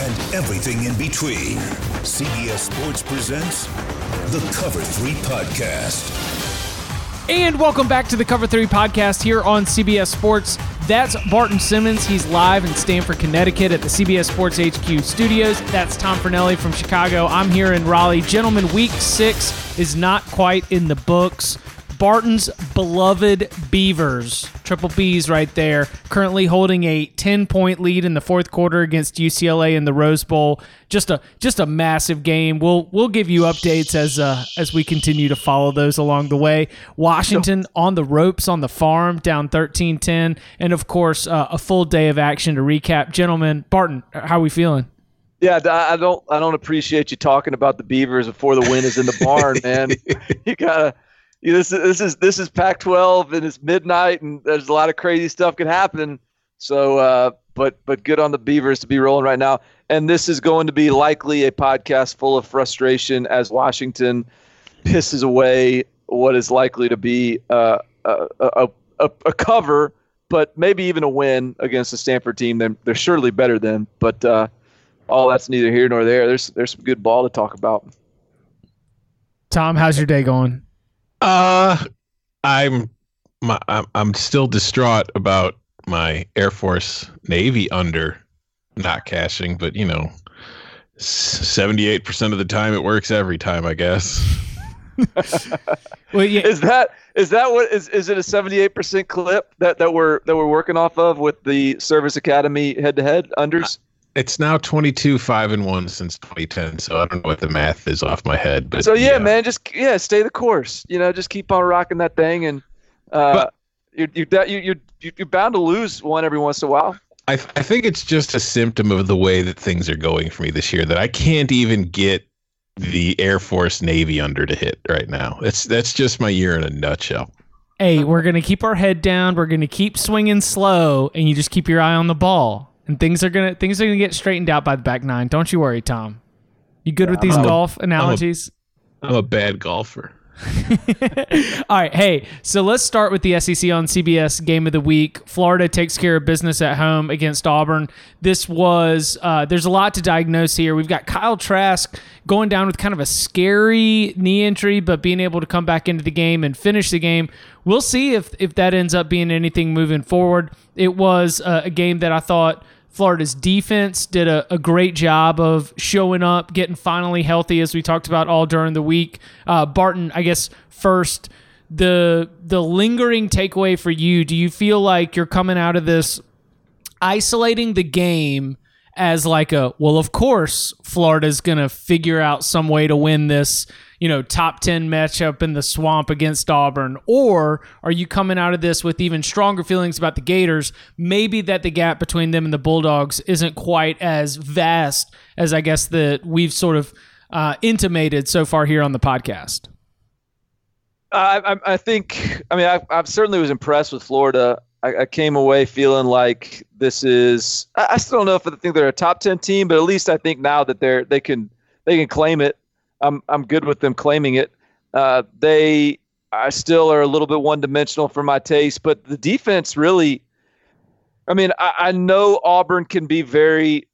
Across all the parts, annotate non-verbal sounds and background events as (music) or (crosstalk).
and everything in between, CBS Sports presents the Cover 3 podcast. And welcome back to the Cover 3 podcast here on CBS Sports. That's Barton Simmons. He's live in Stamford, Connecticut at the CBS Sports HQ studios. That's Tom Fornelli from Chicago. I'm here in Raleigh. Gentlemen, week six is not quite in the books. Barton's beloved Beavers, triple B's right there, currently holding a 10 point lead in the fourth quarter against UCLA in the Rose Bowl. Just a just a massive game. We'll we'll give you updates as uh, as we continue to follow those along the way. Washington on the ropes on the farm, down 13-10, and of course uh, a full day of action to recap. Gentlemen, Barton, how are we feeling? Yeah, I don't I don't appreciate you talking about the Beavers before the win is in the barn, man. (laughs) You gotta this is this is this is Pac-12 and it's midnight and there's a lot of crazy stuff can happen. So, uh, but but good on the Beavers to be rolling right now. And this is going to be likely a podcast full of frustration as Washington pisses away what is likely to be uh, a, a, a, a cover, but maybe even a win against the Stanford team. They're, they're surely better than, but uh, all that's neither here nor there. There's there's some good ball to talk about. Tom, how's your day going? Uh, I'm my I'm, I'm still distraught about my Air Force Navy under not cashing, but you know, seventy eight percent of the time it works every time, I guess. (laughs) well, yeah. Is that is that what is is it a seventy eight percent clip that that we're that we're working off of with the Service Academy head to head unders? It's now 22 5 and 1 since 2010 so i don't know what the math is off my head but so yeah, yeah. man just yeah stay the course. You know just keep on rocking that thing and uh but, you're, you're, you're, you're bound to lose one every once in a while. I, I think it's just a symptom of the way that things are going for me this year that i can't even get the air force navy under to hit right now. It's that's just my year in a nutshell. Hey we're gonna keep our head down we're gonna keep swinging slow and you just keep your eye on the ball and things are gonna things are gonna get straightened out by the back nine. Don't you worry, Tom. You good yeah, with these I'm golf a, analogies? I'm a, I'm a bad golfer. (laughs) All right, hey, so let's start with the SEC on CBS game of the week. Florida takes care of business at home against Auburn. This was uh, there's a lot to diagnose here. We've got Kyle Trask going down with kind of a scary knee injury, but being able to come back into the game and finish the game. We'll see if if that ends up being anything moving forward. It was uh, a game that I thought Florida's defense did a, a, great job of showing up, getting finally healthy, as we talked about all during the week. Uh, Barton, I guess first, the the lingering takeaway for you. Do you feel like you're coming out of this isolating the game as like a well, of course, Florida's gonna figure out some way to win this you know, top 10 matchup in the swamp against Auburn? Or are you coming out of this with even stronger feelings about the Gators? Maybe that the gap between them and the Bulldogs isn't quite as vast as I guess that we've sort of uh, intimated so far here on the podcast. I, I, think, I mean, I, I certainly was impressed with Florida. I, I, came away feeling like this is. I, I still don't know if I think they're a top ten team, but at least I think now that they're they can they can claim it I'm I'm good with them claiming it. Uh, they I still are a little bit one dimensional for my taste, but the defense really. I mean, I, I know Auburn can be very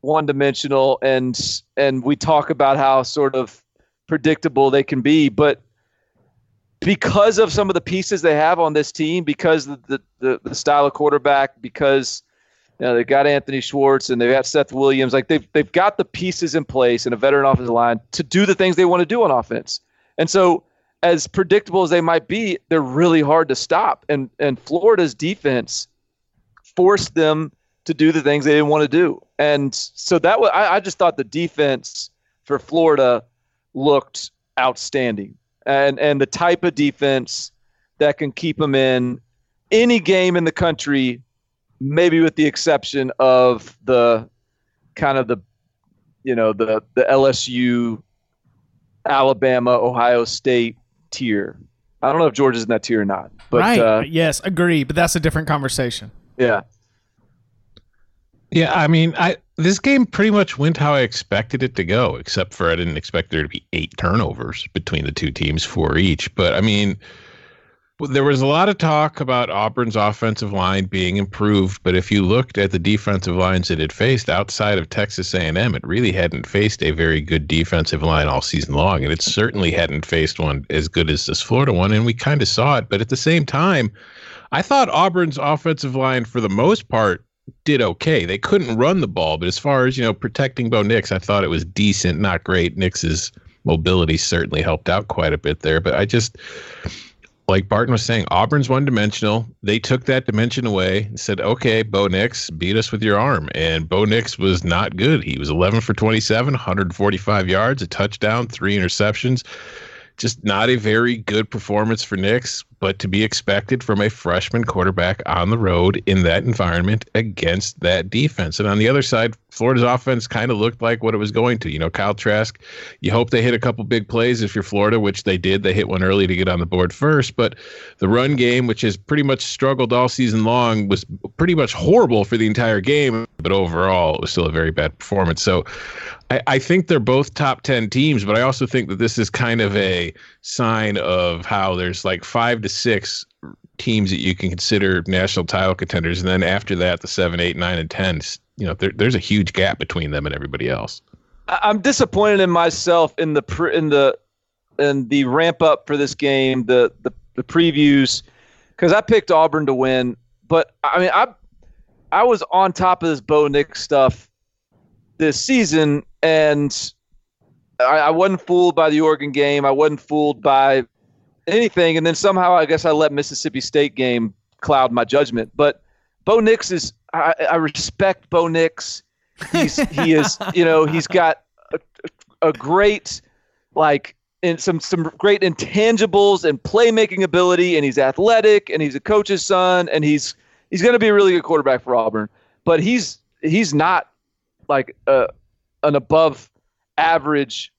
one dimensional, and and we talk about how sort of predictable they can be, but because of some of the pieces they have on this team, because the the, the, style of quarterback, because you know, they've got Anthony Schwartz and they've got Seth Williams. Like they've they've got the pieces in place and a veteran offensive line to do the things they want to do on offense. And so, as predictable as they might be, they're really hard to stop. And and Florida's defense forced them to do the things they didn't want to do. And so that was I, I just thought the defense for Florida looked outstanding. And and the type of defense that can keep them in any game in the country maybe with the exception of the kind of the you know the the LSU, Alabama, Ohio State tier. I don't know if Georgia's in that tier or not, but right. uh, yes, agree. But that's a different conversation. yeah, Yeah, I mean, I this game pretty much went how I expected it to go, except for I didn't expect there to be eight turnovers between the two teams, four each. But I mean, there was a lot of talk about Auburn's offensive line being improved, but if you looked at the defensive lines it had faced outside of Texas A&M, it really hadn't faced a very good defensive line all season long, and it certainly hadn't faced one as good as this Florida one, and we kind of saw it. But at the same time, I thought Auburn's offensive line, for the most part, did okay. They couldn't run the ball, but as far as you know, protecting Bo Nix, I thought it was decent, not great. Nix's mobility certainly helped out quite a bit there, but I just like Barton was saying, Auburn's one dimensional. They took that dimension away and said, okay, Bo Nix, beat us with your arm. And Bo Nix was not good. He was 11 for 27, 145 yards, a touchdown, three interceptions. Just not a very good performance for Nix, but to be expected from a freshman quarterback on the road in that environment against that defense. And on the other side, Florida's offense kind of looked like what it was going to. You know, Kyle Trask, you hope they hit a couple big plays if you're Florida, which they did. They hit one early to get on the board first. But the run game, which has pretty much struggled all season long, was pretty much horrible for the entire game. But overall, it was still a very bad performance. So I, I think they're both top 10 teams, but I also think that this is kind of a sign of how there's like five to six teams that you can consider national title contenders. And then after that, the seven, eight, nine, and 10, you know, there, there's a huge gap between them and everybody else. I'm disappointed in myself in the in the in the ramp up for this game, the the, the previews, because I picked Auburn to win. But I mean, I I was on top of this Bo Nix stuff this season, and I, I wasn't fooled by the Oregon game. I wasn't fooled by anything, and then somehow I guess I let Mississippi State game cloud my judgment. But Bo Nix is I, I respect Bo Nix. He's (laughs) he is you know he's got a, a great like and some some great intangibles and playmaking ability, and he's athletic, and he's a coach's son, and he's he's going to be a really good quarterback for Auburn. But he's he's not like a, an above average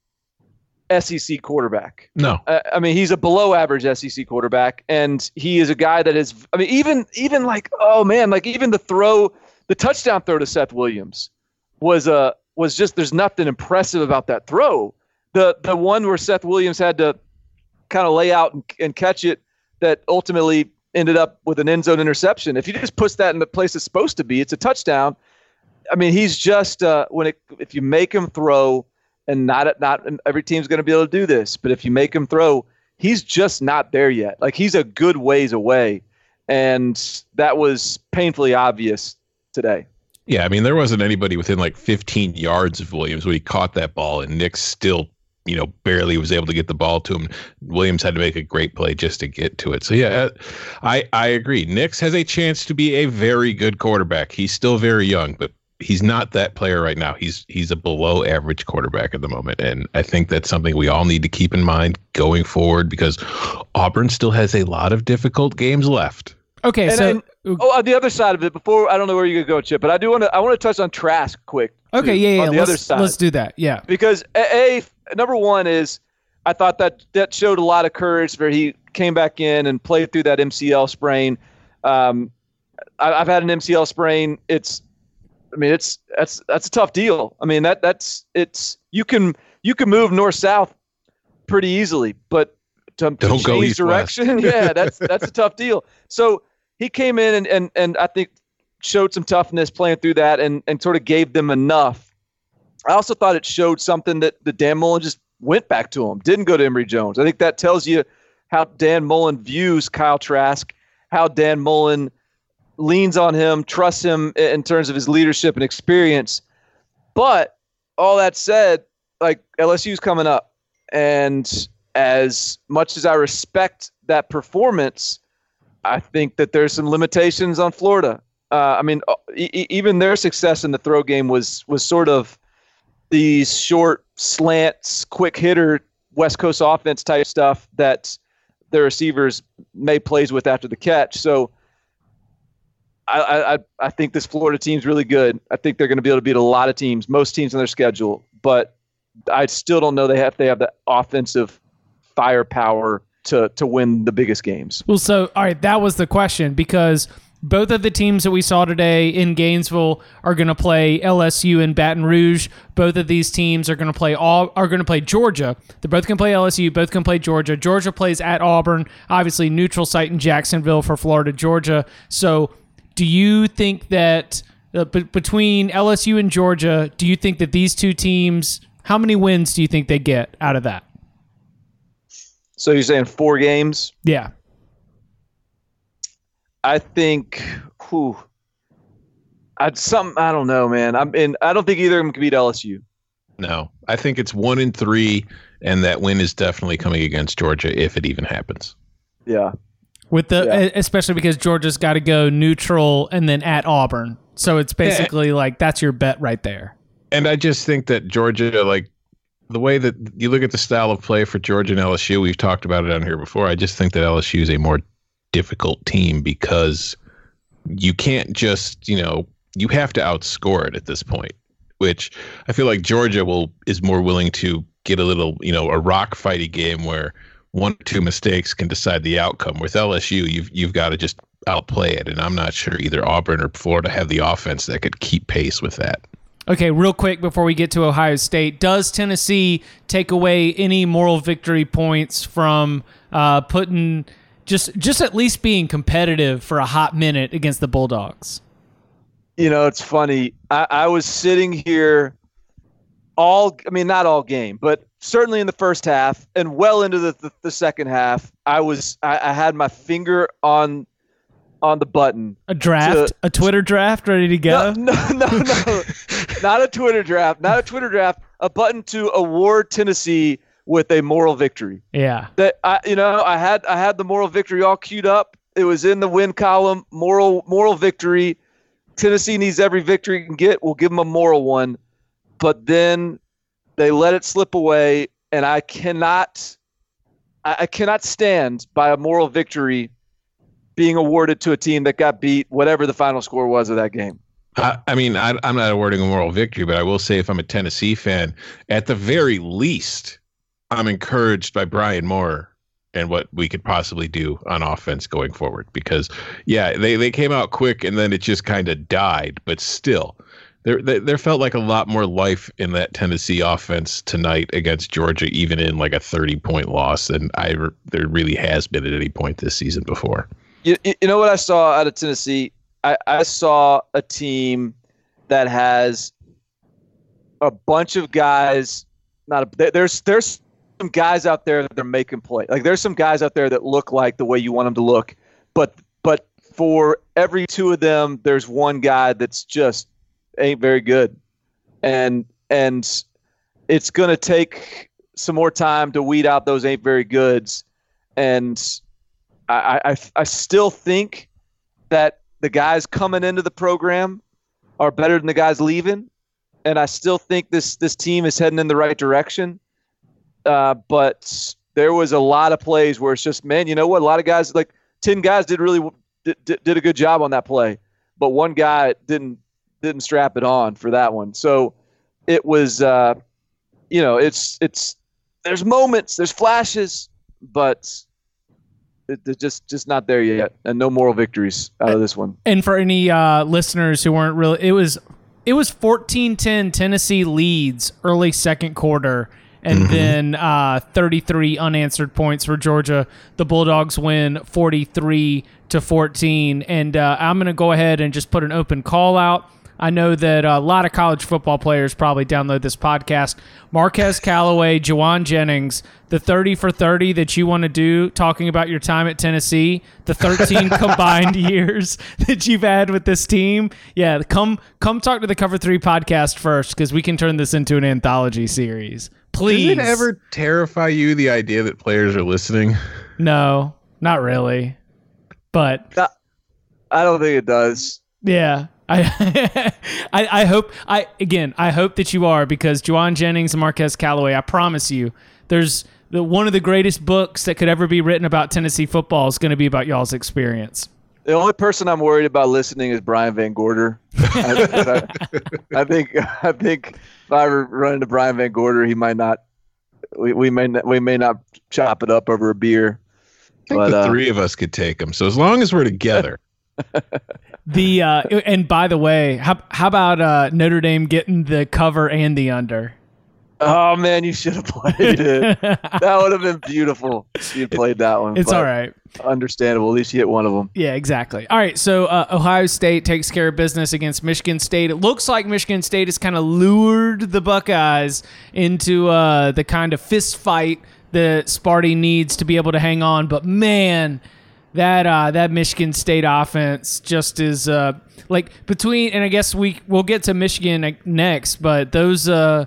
SEC quarterback. No. Uh, I mean, he's a below average SEC quarterback, and he is a guy that is. I mean, even even like oh man, like even the throw, the touchdown throw to Seth Williams was a uh, was just there's nothing impressive about that throw. The the one where Seth Williams had to kind of lay out and, and catch it that ultimately ended up with an end zone interception. If you just push that in the place it's supposed to be, it's a touchdown. I mean, he's just uh, when it if you make him throw and not not every team's going to be able to do this, but if you make him throw, he's just not there yet. Like he's a good ways away, and that was painfully obvious today. Yeah, I mean, there wasn't anybody within like 15 yards of Williams when he caught that ball, and Nix still, you know, barely was able to get the ball to him. Williams had to make a great play just to get to it. So yeah, uh, I I agree. Nix has a chance to be a very good quarterback. He's still very young, but he's not that player right now. He's he's a below average quarterback at the moment, and I think that's something we all need to keep in mind going forward because Auburn still has a lot of difficult games left. Okay, And so then- Oh, on the other side of it, before I don't know where you could go, Chip, but I do want to I want to touch on Trask quick. okay, too, yeah, yeah. On the let's, other side, let's do that. Yeah. because a, a number one is I thought that that showed a lot of courage where he came back in and played through that MCL sprain. Um, I, I've had an MCL sprain. It's, I mean, it's that's that's a tough deal. I mean that that's it's you can you can move north south pretty easily. But to, to Don't go change east-west. direction, (laughs) yeah, that's that's a tough deal. So he came in and, and and I think showed some toughness playing through that and and sort of gave them enough. I also thought it showed something that the Dan Mullen just went back to him, didn't go to Emory Jones. I think that tells you how Dan Mullen views Kyle Trask, how Dan Mullen leans on him, trusts him in terms of his leadership and experience. But all that said, like LSU's coming up, and as much as I respect that performance, I think that there's some limitations on Florida. Uh, I mean, e- even their success in the throw game was was sort of these short slants, quick hitter West Coast offense type stuff that their receivers made plays with after the catch. So I, I, think this Florida team's really good. I think they're going to be able to beat a lot of teams, most teams on their schedule. But I still don't know they have they have the offensive firepower to to win the biggest games. Well, so all right, that was the question because both of the teams that we saw today in Gainesville are going to play LSU and Baton Rouge. Both of these teams are going to play all are going to play Georgia. They're both going to play LSU. Both can play Georgia. Georgia plays at Auburn. Obviously, neutral site in Jacksonville for Florida, Georgia. So, do you think that uh, be- between LSU and Georgia, do you think that these two teams? How many wins do you think they get out of that? So you're saying four games? Yeah. I think. Whew, I'd some. I don't know, man. I'm in. I don't think either of them can beat LSU. No, I think it's one in three, and that win is definitely coming against Georgia if it even happens. Yeah. With the Yeah. especially because Georgia's got to go neutral and then at Auburn. So it's basically like that's your bet right there. And I just think that Georgia, like the way that you look at the style of play for Georgia and LSU, we've talked about it on here before. I just think that LSU is a more difficult team because you can't just, you know, you have to outscore it at this point, which I feel like Georgia will is more willing to get a little, you know, a rock fighty game where one or two mistakes can decide the outcome. With LSU, you've you've got to just outplay it, and I'm not sure either Auburn or Florida have the offense that could keep pace with that. Okay, real quick before we get to Ohio State, does Tennessee take away any moral victory points from uh, putting just just at least being competitive for a hot minute against the Bulldogs? You know, it's funny. I, I was sitting here all, I mean, not all game, but certainly in the first half and well into the, the, the second half. I was, I, I had my finger on, on the button. A draft, To- a Twitter draft, ready to go. No, no, no, no. (laughs) not a Twitter draft, not a Twitter draft, a button to award Tennessee with a moral victory. Yeah, that I you know I had I had the moral victory all queued up. It was in the win column. Moral moral victory. Tennessee needs every victory it can get. We'll give them a moral one, but then they let it slip away, and I cannot I, cannot stand by a moral victory being awarded to a team that got beat, whatever the final score was of that game. I, I mean, I, I'm not awarding a moral victory, but I will say, if I'm a Tennessee fan, at the very least, I'm encouraged by Brian Maurer and what we could possibly do on offense going forward. Because, yeah, they, they came out quick and then it just kind of died, but still. There, there, felt like a lot more life in that Tennessee offense tonight against Georgia, even in like a 30 point loss, than I there really has been at any point this season before. You, you know what I saw out of Tennessee? I, I saw a team that has a bunch of guys. Not a, there's there's some guys out there that are making play. Like there's some guys out there that look like the way you want them to look, but but for every two of them, there's one guy that's just ain't very good, and and it's gonna take some more time to weed out those ain't very goods, and I, I, I still think that the guys coming into the program are better than the guys leaving, and I still think this this team is heading in the right direction. Uh, but there was a lot of plays where it's just, man, you know what? A lot of guys, like ten guys, did really did did a good job on that play, but one guy didn't didn't strap it on for that one. So it was, uh, you know, it's it's there's moments, there's flashes, but it- they're just just not there yet, and no moral victories out of this one. and for any uh, listeners who weren't really, it was it was 14-10 Tennessee leads early second quarter, and Mhm. then uh, 33 unanswered points for Georgia. The Bulldogs win 43 to 14, and uh, I'm going to go ahead and just put an open call out. I know that a lot of college football players probably download this podcast. Marquez Callaway, Jauan Jennings, the 30 for 30 that you want to do, talking about your time at Tennessee, the 13 (laughs) combined years that you've had with this team. Yeah, come come talk to the Cover 3 podcast first because we can turn this into an anthology series. Please. Does it ever terrify you the idea that players are listening? No, not really. But I don't think it does. Yeah. I, (laughs) I I hope I again I hope that you are because Jauan Jennings and Marquez Callaway I promise you there's the one of the greatest books that could ever be written about Tennessee football is going to be about y'all's experience. The only person I'm worried about listening is Brian VanGorder. I, I, (laughs) I think I think if I were running to Brian VanGorder, he might not. We, we may not, we may not chop it up over a beer. I think But, the uh, three of us could take him. So as long as we're together, (laughs) The uh, and by the way, how how about uh, Notre Dame getting the cover and the under? Oh man, you should have played it. (laughs) that would have been beautiful. if You played that one. It's all right. Understandable. At least you hit one of them. Yeah, exactly. All right, so uh, Ohio State takes care of business against Michigan State. It looks like Michigan State has kind of lured the Buckeyes into uh, the kind of fist fight that Sparty needs to be able to hang on. But man, that uh, that Michigan State offense just is uh, like between, and I guess we we'll get to Michigan next, but those uh,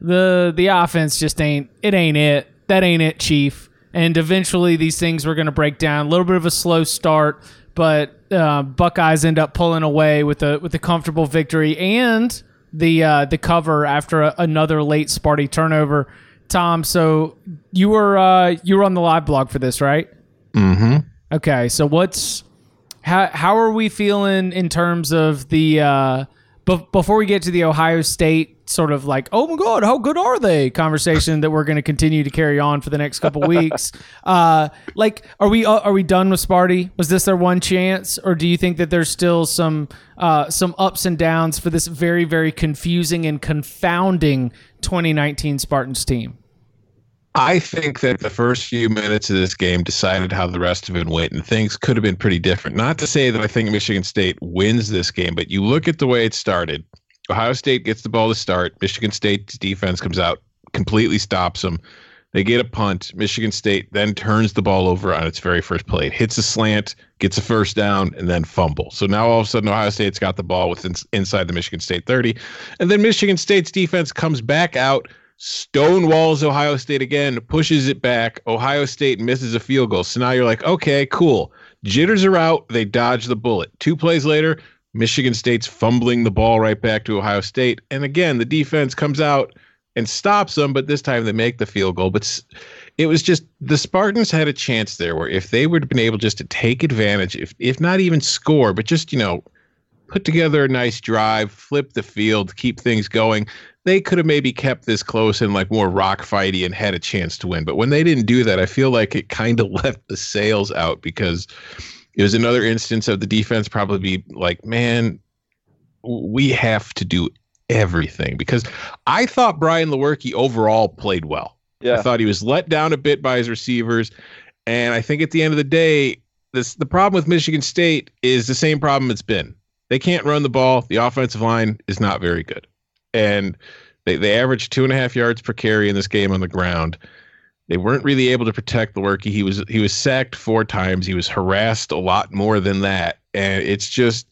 the the offense just ain't it ain't it. That ain't it, Chief. And eventually these things were going to break down. A little bit of a slow start, but uh, Buckeyes end up pulling away with a with a comfortable victory and the uh, the cover after a, another late Sparty turnover. Tom, so you were uh, you were on the live blog for this, right? mm-hmm. Okay, so what's how how are we feeling in terms of the uh be- before we get to the Ohio State sort of like oh my god how good are they? conversation that we're going to continue to carry on for the next couple (laughs) weeks. Uh like are we uh, are we done with Sparty? Was this their one chance or do you think that there's still some uh some ups and downs for this very very confusing and confounding 2019 Spartans team I think that the first few minutes of this game decided how the rest of it went, and things could have been pretty different. Not to say that I think Michigan State wins this game, but you look at the way it started. Ohio State gets the ball to start. Michigan State's defense comes out, completely stops them. They get a punt. Michigan State then turns the ball over on its very first play. It hits a slant, gets a first down, and then fumble. So now all of a sudden Ohio State's got the ball within inside the Michigan State 30. And then Michigan State's defense comes back out, stonewalls Ohio State again, pushes it back. Ohio State misses a field goal. So now you're like, okay, cool. Jitters are out. They dodge the bullet. Two plays later, Michigan State's fumbling the ball right back to Ohio State. And again, the defense comes out and stops them, but this time they make the field goal. But it was just the Spartans had a chance there where if they would have been able just to take advantage, if if not even score, but just, you know, put together a nice drive, flip the field, keep things going, they could have maybe kept this close and like more rock fighty and had a chance to win. But when they didn't do that, I feel like it kind of (laughs) left the sails out because it was another instance of the defense probably be like, man, we have to do everything because I thought Brian Lewerke overall played well. Yeah. I thought he was let down a bit by his receivers. And I think at the end of the day, this the problem with Michigan State is the same problem it's been. They can't run the ball. The offensive line is not very good. And they, they averaged two and a half yards per carry in this game on the ground. They weren't really able to protect Lewerke. He was he was sacked four times. He was harassed a lot more than that. And it's just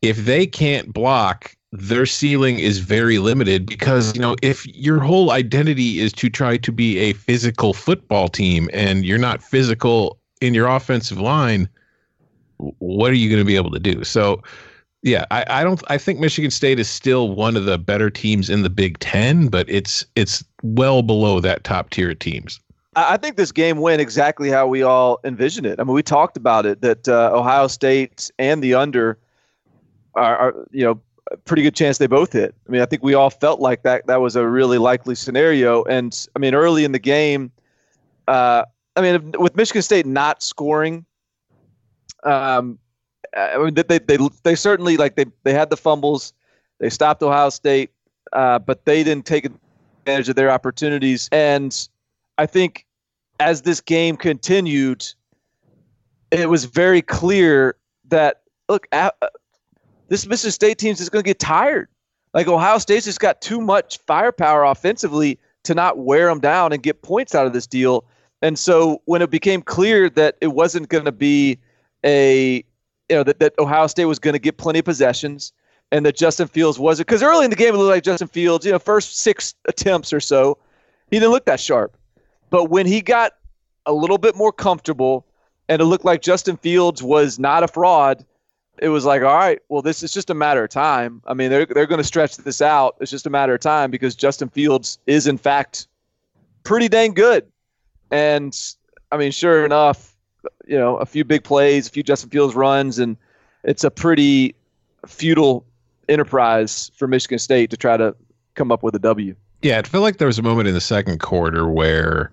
if they can't block, their ceiling is very limited because you know if your whole identity is to try to be a physical football team and you're not physical in your offensive line what are you going to be able to do so yeah I, I don't i think michigan state is still one of the better teams in the big 10 but it's it's well below that top tier of teams I think this game went exactly how we all envisioned it. I mean, we talked about it that uh, Ohio State and the under are, are, you know, a pretty good chance they both hit. I mean, I think we all felt like that that was a really likely scenario. And I mean, early in the game, uh, I mean, with Michigan State not scoring, um, I mean, they, they they certainly like they they had the fumbles, they stopped Ohio State, uh, but they didn't take advantage of their opportunities. And I think as this game continued, it was very clear that look, uh, this Mississippi State team is just going to get tired. Like Ohio State's just got too much firepower offensively to not wear them down and get points out of this deal. And so when it became clear that it wasn't going to be a, you know, that, that Ohio State was going to get plenty of possessions and that Justin Fields wasn't, because early in the game it looked like Justin Fields, you know, first six attempts or so, he didn't look that sharp. But when he got a little bit more comfortable and it looked like Justin Fields was not a fraud, it was like, all right, well, this is just a matter of time. I mean, they're, they're going to stretch this out. It's just a matter of time because Justin Fields is, in fact, pretty dang good. And, I mean, sure enough, you know, a few big plays, a few Justin Fields runs, and it's a pretty futile enterprise for Michigan State to try to come up with a W. Yeah, it felt like there was a moment in the second quarter where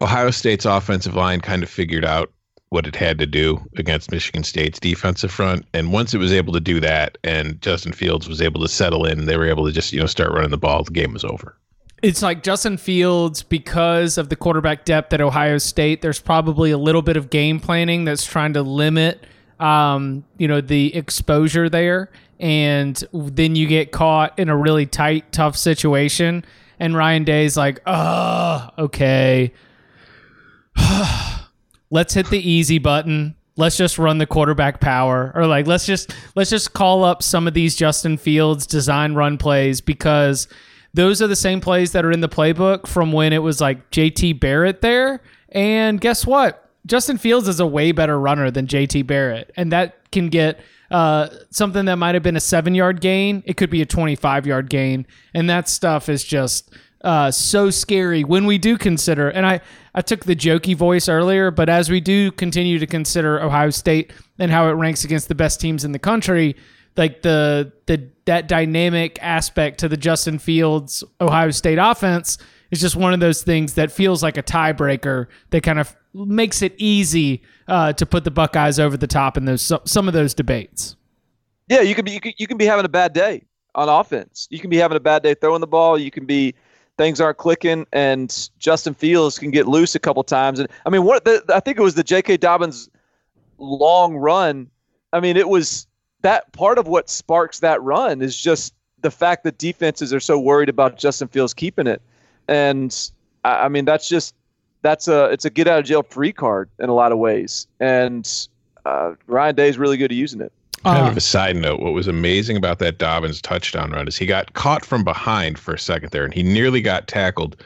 Ohio State's offensive line kind of figured out what it had to do against Michigan State's defensive front. And once it was able to do that and Justin Fields was able to settle in, they were able to just, you know, start running the ball, the game was over. It's like Justin Fields, because of the quarterback depth at Ohio State, there's probably a little bit of game planning that's trying to limit, um, you know, the exposure there. And then you get caught in a really tight, tough situation. And Ryan Day's like, oh, okay. (sighs) let's hit the easy button. Let's just run the quarterback power or like let's just let's just call up some of these Justin Fields design run plays because those are the same plays that are in the playbook from when it was like JT Barrett there. And guess what? Justin Fields is a way better runner than JT Barrett. And that can get uh, something that might have been a seven yard gain. It could be a 25 yard gain. And that stuff is just uh, so scary when we do consider, and I, I took the jokey voice earlier, but as we do continue to consider Ohio State and how it ranks against the best teams in the country, like the the that dynamic aspect to the Justin Fields Ohio State offense is just one of those things that feels like a tiebreaker that kind of makes it easy uh, to put the Buckeyes over the top in those some of those debates. Yeah, you can be you can, you can be having a bad day on offense. You can be having a bad day throwing the ball. You can be things aren't clicking, and Justin Fields can get loose a couple times. And I mean, what the, I think it was the J.K. Dobbins long run. I mean, it was that part of what sparks that run is just the fact that defenses are so worried about Justin Fields keeping it, and I, I mean that's just that's a it's a get out of jail free card in a lot of ways, and uh, Ryan Day is really good at using it. Kind Uh, of a side note, what was amazing about that Dobbins touchdown run is he got caught from behind for a second there and he nearly got tackled.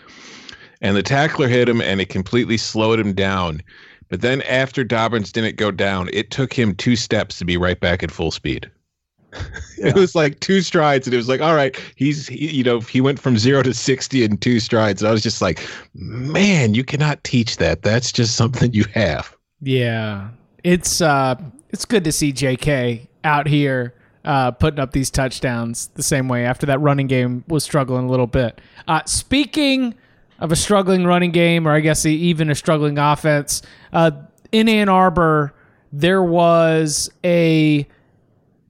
And the tackler hit him and it completely slowed him down. But then after Dobbins didn't go down, it took him two steps to be right back at full speed. (laughs) it was like two strides and it was like, all right, he's, he, you know, he went from zero to 60 in two strides. And I was just like, man, you cannot teach that. That's just something you have. Yeah, it's uh, it's good to see J.K. out here uh, putting up these touchdowns the same way after that running game was struggling a little bit. Uh, speaking of a struggling running game, or I guess even a struggling offense, uh, in Ann Arbor there was a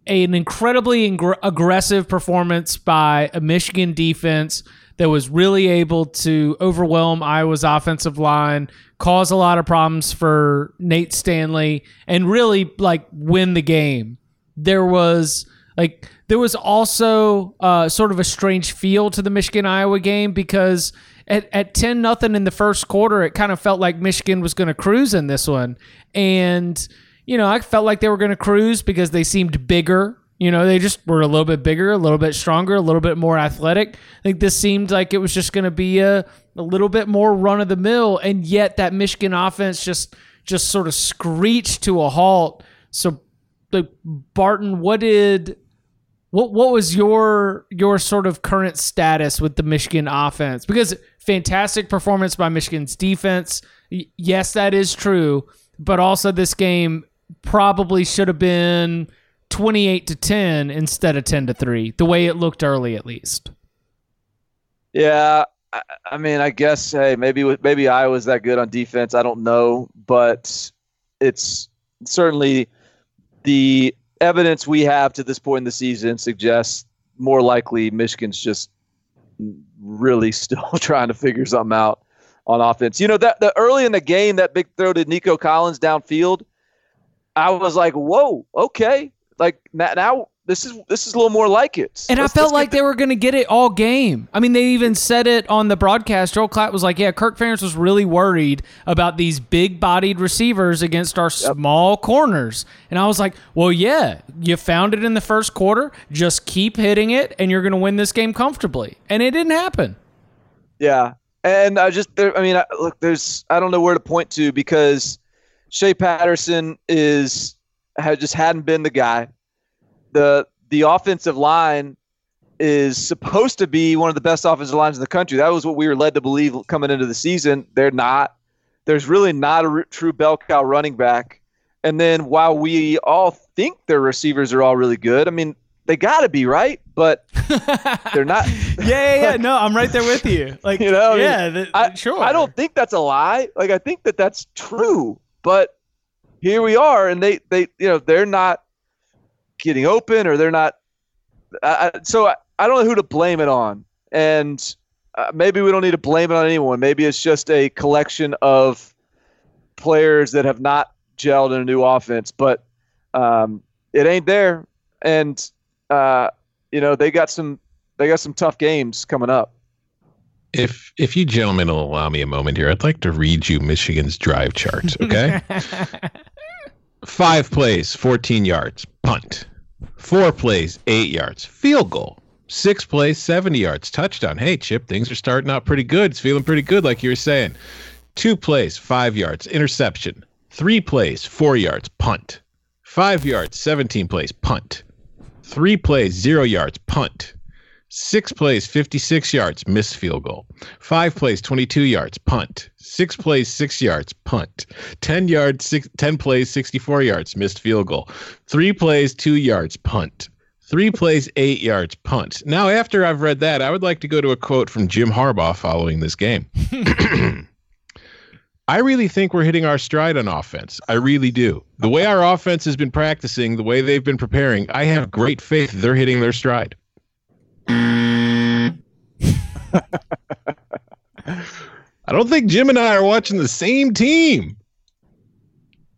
an incredibly aggressive performance by a Michigan defense that was really able to overwhelm Iowa's offensive line, cause a lot of problems for Nate Stanley, and really like win the game. There was like there was also uh, sort of a strange feel to the Michigan Iowa game because at, at 10 nothing in the first quarter, it kind of felt like Michigan was going to cruise in this one. And, you know, I felt like they were going to cruise because they seemed bigger. You know, they just were a little bit bigger, a little bit stronger, a little bit more athletic. I think this seemed like it was just going to be a, a little bit more run of the mill. And yet that Michigan offense just just sort of screeched to a halt. So, like, Barton, what did what what was your your sort of current status with the Michigan offense? Because fantastic performance by Michigan's defense. Yes, that is true, but also this game probably should have been 28 to 10 instead of 10 to 3, the way it looked early at least. Yeah, I, mean, I guess hey, maybe maybe Iowa's that good on defense. I don't know, but it's certainly the evidence we have to this point in the season suggests more likely Michigan's just really (laughs) still trying to figure something out on offense. You know that the early in the game that big throw to Nico Collins downfield, I was like, "Whoa, okay." Like now, now this is this is a little more like it. And Let's- I felt like they were going to get it all game. I mean, they even said it on the broadcast. Joel Klatt was like, "Yeah, Kirk Ferentz was really worried about these big-bodied receivers against our small corners." And I was like, "Well, yeah, you found it in the first quarter. Just keep hitting it, and you're going to win this game comfortably." And it didn't happen. Yeah, and I just there. I mean, I, look, there's I don't know where to point to because Shea Patterson is had just hadn't been the guy. The The offensive line is supposed to be one of the best offensive lines in the country. That was what we were led to believe coming into the season. They're not. There's really not a true bell cow running back. And then while we all think their receivers are all really good, I mean they got to be right, but (laughs) they're not. Yeah, yeah, yeah. No, I'm right there with you. (laughs) Like, You know, I mean, yeah, I, sure. I don't think that's a lie. Like I think that that's true. But here we are, and they they you know they're not getting open, or they're not. I, I- so I, I don't know who to blame it on, and uh, maybe we don't need to blame it on anyone. Maybe it's just a collection of players that have not gelled in a new offense, but um, it ain't there, and uh, you know they got some they got some tough games coming up. If if you gentlemen will allow me a moment here, I'd like to read you Michigan's drive chart. Okay, (laughs) five plays, fourteen yards, punt. Four plays, eight yards, field goal. Six plays, seventy yards, touchdown. Hey, Chip, things are starting out pretty good. It's feeling pretty good, like you were saying. Two plays, five yards, interception. Three plays, four yards, punt. Five yards, seventeen plays, punt. Three plays, zero yards, punt. Six plays, 56 yards, missed field goal. Five plays, 22 yards, punt. Six plays, six yards, punt. 10 yards, six, 10 plays, 64 yards, missed field goal. Three plays, two yards, punt. Three plays, eight yards, punt. Now, after I've read that, I would like to go to a quote from Jim Harbaugh following this game. (clears throat) I really think we're hitting our stride on offense. I really do. The way our offense has been practicing, the way they've been preparing, I have great faith they're hitting their stride. I don't think Jim and I are watching the same team.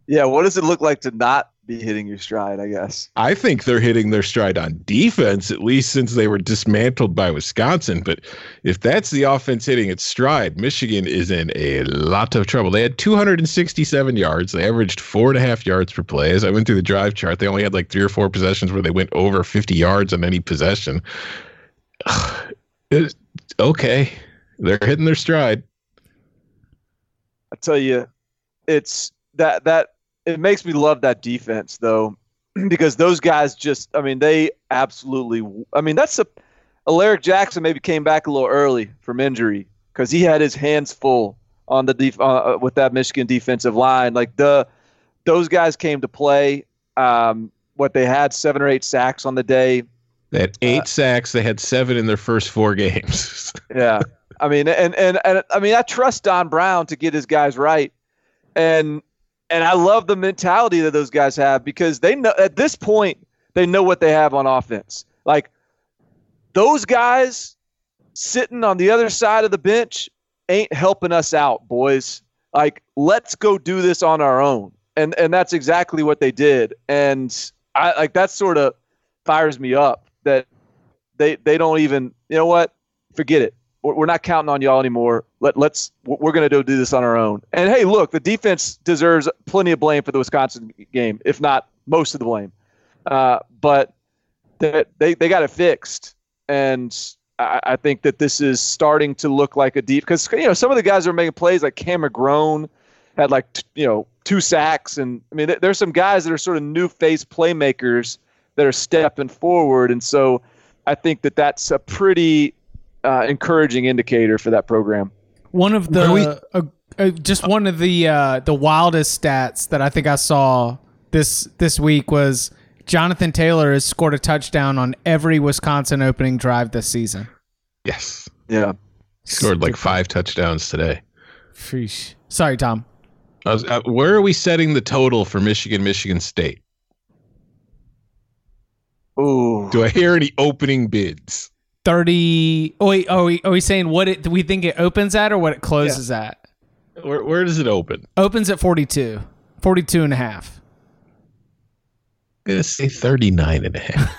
Yeah, what does it look like to not be hitting your stride? I guess. I think they're hitting their stride on defense, at least since they were dismantled by Wisconsin. But if that's the offense hitting its stride, Michigan is in a lot of trouble. They had 267 yards. They averaged four and a half yards per play. As I went through the drive chart, they only had like three or four possessions where they went over 50 yards on any possession. (sighs) Okay, they're hitting their stride. I tell you, it's that that it makes me love that defense though, (clears throat) because those guys just, I mean, they absolutely. I mean, that's a. Alaric Jackson maybe came back a little early from injury because he had his hands full on the def, uh, with that Michigan defensive line. Like the those guys came to play. Um, what they had seven or eight sacks on the day. They had uh, eight sacks. They had seven in their first four games. (laughs) Yeah. I mean, and, and, and I mean, I trust Don Brown to get his guys right. And, and I love the mentality that those guys have because they know at this point, they know what they have on offense. Like those guys sitting on the other side of the bench ain't helping us out, boys. Like, let's go do this on our own. And, and that's exactly what they did. And I like that sort of fires me up that they, they don't even, you know what? Forget it we're not counting on y'all anymore. Let let's we're going to do this on our own. And hey, look, the defense deserves plenty of blame for the Wisconsin game, if not most of the blame. Uh, but they they, they got it fixed, and I, I think that this is starting to look like a deep because you know some of the guys are making plays like Cam McGrone had like t- you know two sacks, and I mean there- there's some guys that are sort of new face playmakers that are stepping forward, and so I think that that's a pretty uh, encouraging indicator for that program. One of Where we- the uh, uh, just one of the uh, the wildest stats that I think I saw this this week was Jonathan Taylor has scored a touchdown on every Wisconsin opening drive this season. yes. Yeah. Scored like five touchdowns today. Sheesh. Sorry, Tom. I was, uh, where are we setting the total for Michigan, Michigan State? Ooh. Do I hear any opening bids? 30. Oh, wait. Oh, we- are we saying what it, do we think it opens at or what it closes at? Where, where does it open? Opens at 42. 42 and a half. I'm gonna say 39 and a half.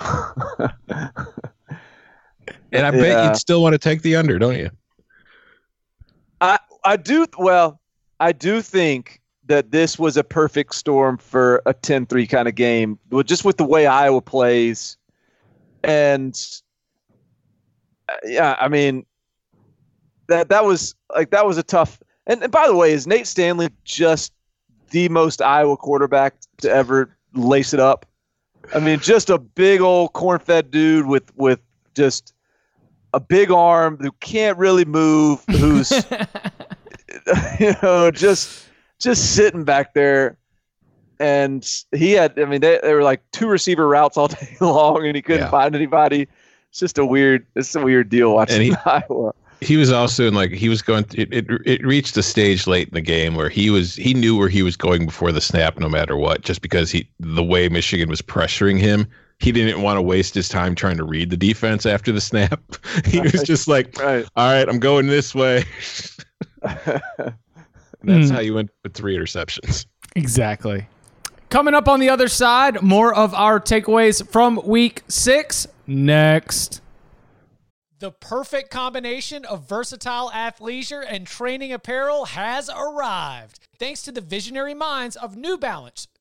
(laughs) and I bet Yeah. you'd still want to take the under, don't you? I I do well, I do think that this was a perfect storm for a 10-3 kind of game. Well, just with the way Iowa plays and yeah, I mean that that was like that was a tough and, and by the way, is Nate Stanley just the most Iowa quarterback to ever lace it up? I mean, just a big old corn-fed dude with with just a big arm who can't really move, who's (laughs) (laughs) you know just just sitting back there. And he had, I mean, they, they were like two receiver routes all (laughs) day long, and he couldn't Yeah. find anybody. It's just a weird, it's a weird deal watching he- (laughs) Iowa. He was also in like he was going. It, it it reached a stage late in the game where he was he knew where he was going before the snap, no matter what, just because he the way Michigan was pressuring him. He didn't want to waste his time trying to read the defense after the snap. (laughs) he was just like, Right. "All right, I'm going this way." That's hmm. how you went with three interceptions. (laughs) Exactly. Coming up on the other side, more of our takeaways from week six next. The perfect combination of versatile athleisure and training apparel has arrived. Thanks to the visionary minds of New Balance,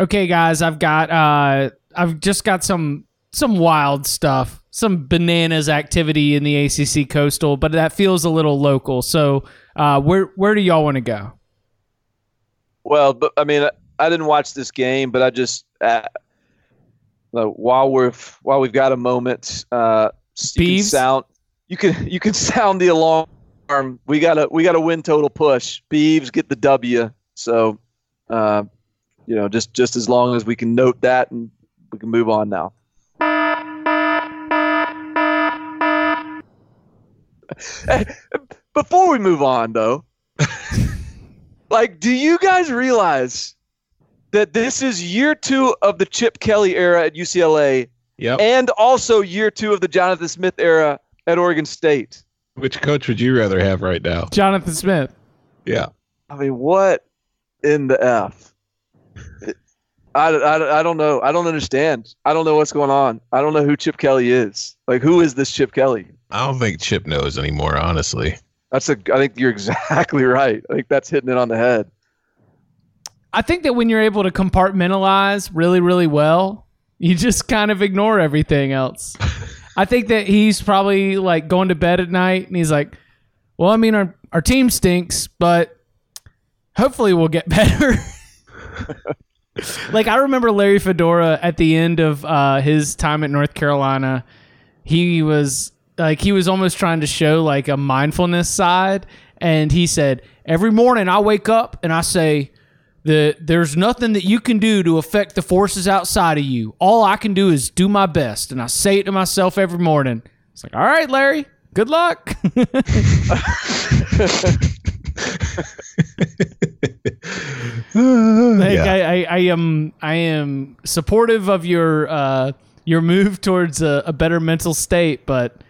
Okay, guys, I've got uh I've just got some some wild stuff, some bananas activity in the ACC Coastal, but that feels a little local. So, uh, where where do y'all want to go? Well, but I mean, I, I didn't watch this game, but I just uh, while we're while we've got a moment, uh, you can sound you can you can (laughs) sound the alarm. We got a we got a win total push. Beeves get the W. So, uh, you know, just just as long as we can note that, and we can move on now. Before we move on, though, (laughs) like, do you guys realize that this is year two of the Chip Kelly era at UCLA Yep. and also year two of the Jonathan Smith era at Oregon State? Which coach would you rather have right now? Jonathan Smith. Yeah. I mean, what in the F? I, I, I don't know. I don't understand. I don't know what's going on. I don't know who Chip Kelly is. Like, who is this Chip Kelly? I don't think Chip knows anymore, honestly. That's a. I think you're (laughs) exactly right. I think that's hitting it on the head. I think that when you're able to compartmentalize really, really well, you just kind of ignore everything else. (laughs) I think that he's probably like going to bed at night and he's like, well, I mean, our, our team stinks, but hopefully we'll get (laughs) better. (laughs) like, I remember Larry Fedora at the end of uh, his time at North Carolina. He was like, he was almost trying to show like a mindfulness side. And he said, every morning I wake up and I say, the there's nothing that you can do to affect the forces outside of you. All I can do is do my best, and I say it to myself every morning. It's like, all right, Larry, good luck. (laughs) (laughs) Like, yeah. I, I, I am I am supportive of your uh, your move towards a, a better mental state, but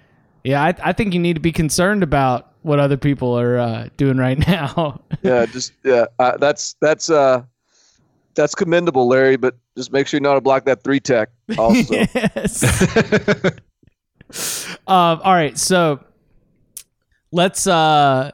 yeah, I, I think you need to be concerned about what other people are uh, doing right (laughs) now. yeah, just yeah. Uh, that's that's uh, that's commendable, Larry. But just make sure you know how to block that three tech. (laughs) Also, yes. (laughs) Um, all right, so let's. Uh,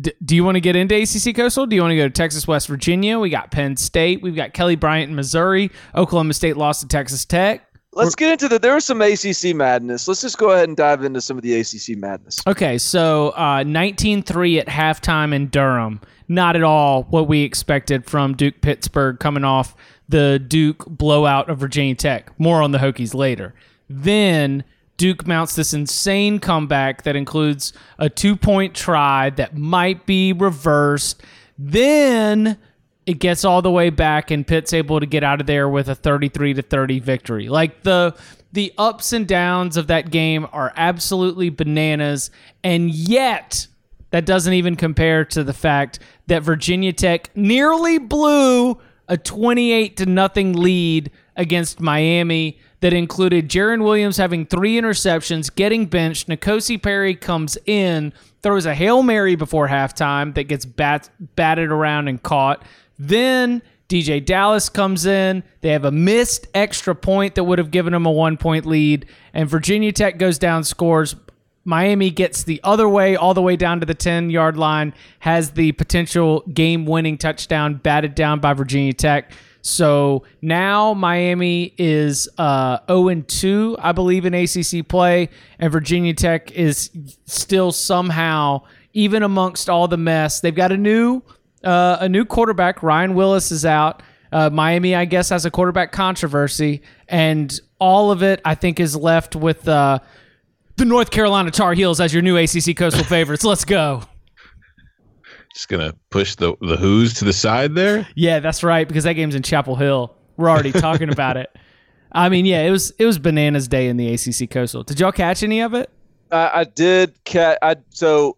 d- do you want to get into ACC Coastal? Do you want to go to Texas, West Virginia? We got Penn State. We've got Kelly Bryant in Missouri. Oklahoma State lost to Texas Tech. Let's get into the. There was some ACC madness. Let's just go ahead and dive into some of the ACC madness. Okay, so uh, 19-3 at halftime in Durham. Not at all what we expected from Duke Pittsburgh coming off the Duke blowout of Virginia Tech. More on the Hokies later. Then Duke mounts this insane comeback that includes a two-point try that might be reversed. Then it gets all the way back and Pitt's able to get out of there with a 33 to 30 victory. Like the the ups and downs of that game are absolutely bananas and yet that doesn't even compare to the fact that Virginia Tech nearly blew a 28 to nothing lead against Miami that included Jarren Williams having three interceptions, getting benched. N'Kosi Perry comes in, throws a Hail Mary before halftime that gets bat- batted around and caught. Then DJ Dallas comes in. They have a missed extra point that would have given them a one point lead. And Virginia Tech goes down, scores. Miami gets the other way, all the way down to the 10 yard line, has the potential game winning touchdown batted down by Virginia Tech. So now Miami is uh, 0 2, I believe, in ACC play, and Virginia Tech is still somehow, even amongst all the mess, they've got a new uh, a new quarterback. Ryan Willis is out. Uh, Miami, I guess, has a quarterback controversy, and all of it, I think, is left with uh, the North Carolina Tar Heels as your new ACC Coastal favorites. Let's go. Just gonna push the the Hoos to the side there. Yeah, that's right, because that game's in Chapel Hill. We're already (laughs) talking about it. I mean, yeah, it was it was bananas day in the ACC Coastal. Did y'all catch any of it? I, I did cat. I so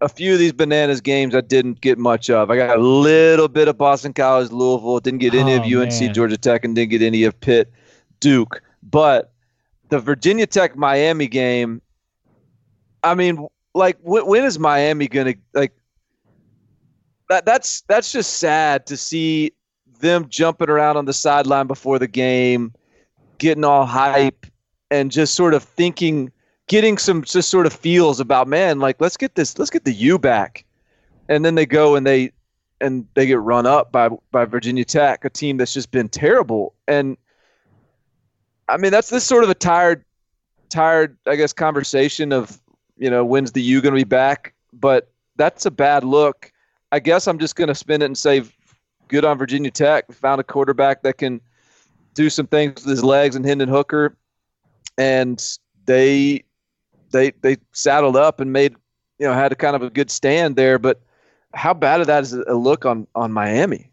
a few of these bananas games I didn't get much of. I got a little bit of Boston College, Louisville. Didn't get any Oh, of UNC, man. Georgia Tech, and didn't get any of Pitt, Duke. But the Virginia Tech Miami game. I mean, like, when, when is Miami gonna like? That that's that's just sad to see them jumping around on the sideline before the game, getting all hype, and just sort of thinking getting some just sort of feels about man like let's get this let's get the U back. And then they go and they and they get run up by by Virginia Tech a team that's just been terrible. And I mean that's this sort of a tired tired I guess conversation of you know when's the U going to be back? But that's a bad look I guess I'm just going to spin it and say good on Virginia Tech. Found a quarterback that can do some things with his legs and Hendon Hooker. And they they they saddled up and made you know had a kind of a good stand there. But how bad of that is a look on on Miami?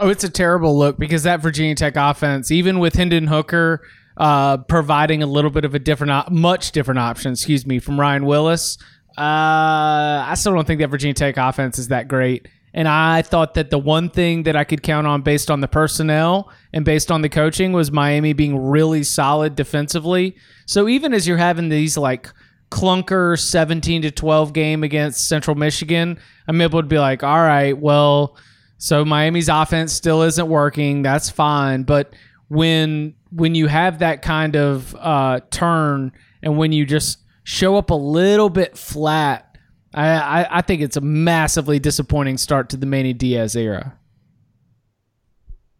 Oh, it's a terrible look because that Virginia Tech offense, even with Hendon Hooker uh, providing a little bit of a different, much different option, excuse me, from Ryan Willis, uh, I still don't think that Virginia Tech offense is that great. And I thought that the one thing that I could count on based on the personnel and based on the coaching was Miami being really solid defensively. So even as you're having these like clunker 17 to 12 game against Central Michigan, I'm able to be like, all right, well, so Miami's offense still isn't working. That's fine, but when when you have that kind of uh, turn and when you just show up a little bit flat, I, I, I think it's a massively disappointing start to the Manny Diaz era.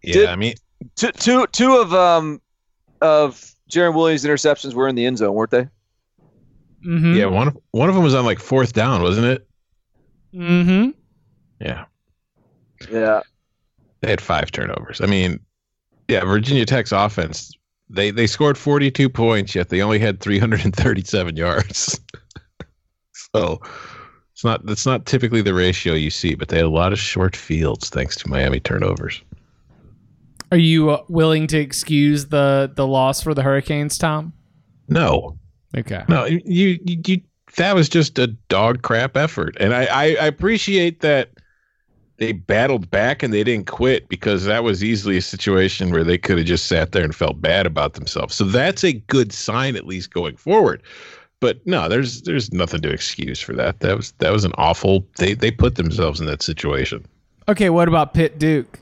Yeah, Did- I mean, two two two of um of Jarren Williams interceptions were in the end zone weren't they Mm-hmm. yeah, one of one of them was on like fourth down, wasn't it? Mm-hmm. Yeah, yeah they had five turnovers. I mean, yeah, Virginia Tech's offense they they scored 42 points, yet they only had 337 yards. (laughs) so it's not that's not typically the ratio you see, but they had a lot of short fields thanks to Miami turnovers. Are you uh, willing to excuse the the loss for the Hurricanes, Tom? No, Okay. No, you, you, you that was just a dog crap effort, and I, I, I appreciate that they battled back and they didn't quit because that was easily a situation where they could have just sat there and felt bad about themselves. So that's a good sign, at least going forward. But no, there's there's nothing to excuse for that. That was that was an awful. They they put themselves in that situation. Okay. What about Pitt Duke?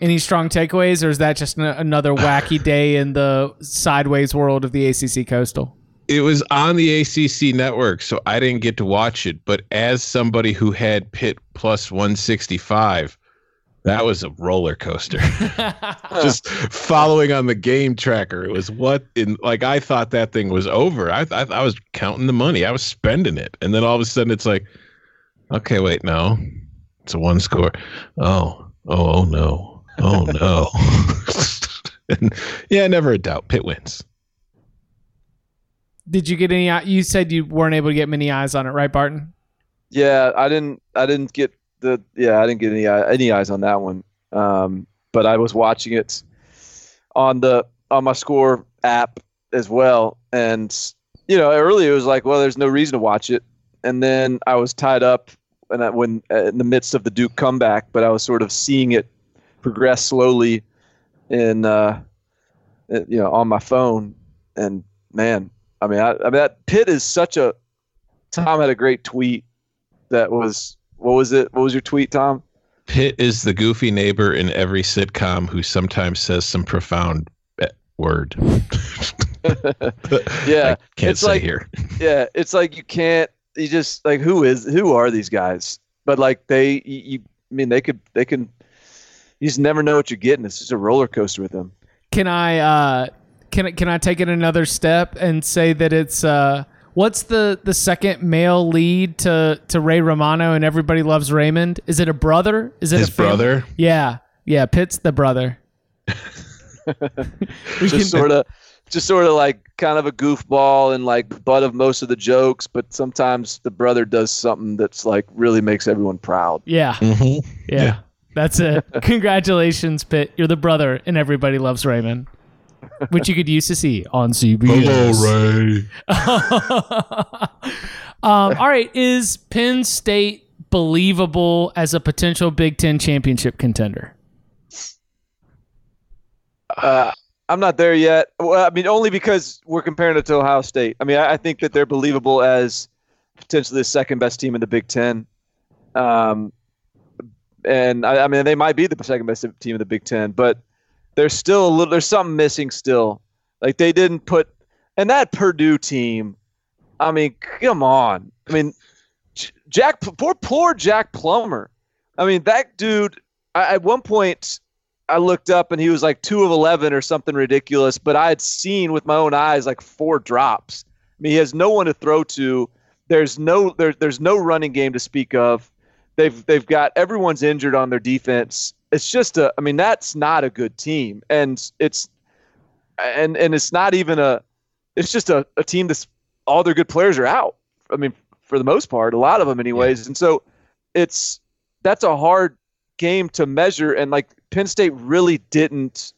Any strong takeaways, or is that just another wacky day in the sideways world of the ACC Coastal? It was on the ACC network, so I didn't get to watch it. But as somebody who had Pitt plus 165, that was a roller coaster. (laughs) (laughs) Just following on the game tracker, it was what in like I thought that thing was over. I, I I was counting the money, I was spending it, and then all of a sudden it's like, okay, wait, no, it's a one score. Oh, oh, oh no, oh no. (laughs) and, yeah, never a doubt, Pitt wins. Did you get any? You said you weren't able to get many eyes on it, right, Barton? Yeah, I didn't. I didn't get the. Yeah, I didn't get any any eyes on that one. Um, but I was watching it on the on my score app as well, and you know, earlier it was like, well, there's no reason to watch it, and then I was tied up, and I, when uh, in the midst of the Duke comeback, but I was sort of seeing it progress slowly, in uh, uh, you know, on my phone, and man, I mean, I, I mean that Pitt is such a. Tom had a great tweet that was what was it? What was your tweet, Tom? Pitt is the goofy neighbor in every sitcom who sometimes says some profound word. (laughs) (laughs) Yeah, I can't it's say like here. yeah, it's like you can't. You just like who is who are these guys? But like they, you, you I mean, they could they can. You just never know what you're getting. It's just a roller coaster with them. Can I uh can I can I take it another step and say that it's uh what's the the second male lead to to Ray Romano and Everybody Loves Raymond? Is it a brother? Is it His a brother? Yeah, yeah. Pitt's the brother. (laughs) we Just sort of, just sort of like kind of a goofball and like butt of most of the jokes. But sometimes the brother does something that's like really makes everyone proud. yeah, Mhm. yeah, Yeah. That's it. (laughs) Congratulations, Pitt. You're the brother, and Everybody Loves Raymond, which you could use to see on CBS. Ray. (laughs) um, all right, is Penn State believable as a potential Big Ten championship contender? Uh, I'm not there yet. Well, I mean, only because we're comparing it to Ohio State. I mean, I, I think that they're believable as potentially the second best team in the Big Ten. Um, and I, I mean, they might be the second best team in the Big Ten, but there's still a little. There's something missing still. Like they didn't put, and that Purdue team. I mean, come on. I mean, Jack, poor poor Jack Plummer. I mean, that dude. I, at one point, I looked up and he was like two of eleven or something ridiculous. But I had seen with my own eyes like four drops. I mean, he has no one to throw to. There's no there, there's no running game to speak of. They've they've got everyone's injured on their defense. It's just a. I mean, that's not a good team, and it's and and it's not even a. It's just a, a team that's all their good players are out. I mean, for the most part, a lot of them, anyways. And so, it's that's a hard game to measure. And like Penn State really didn't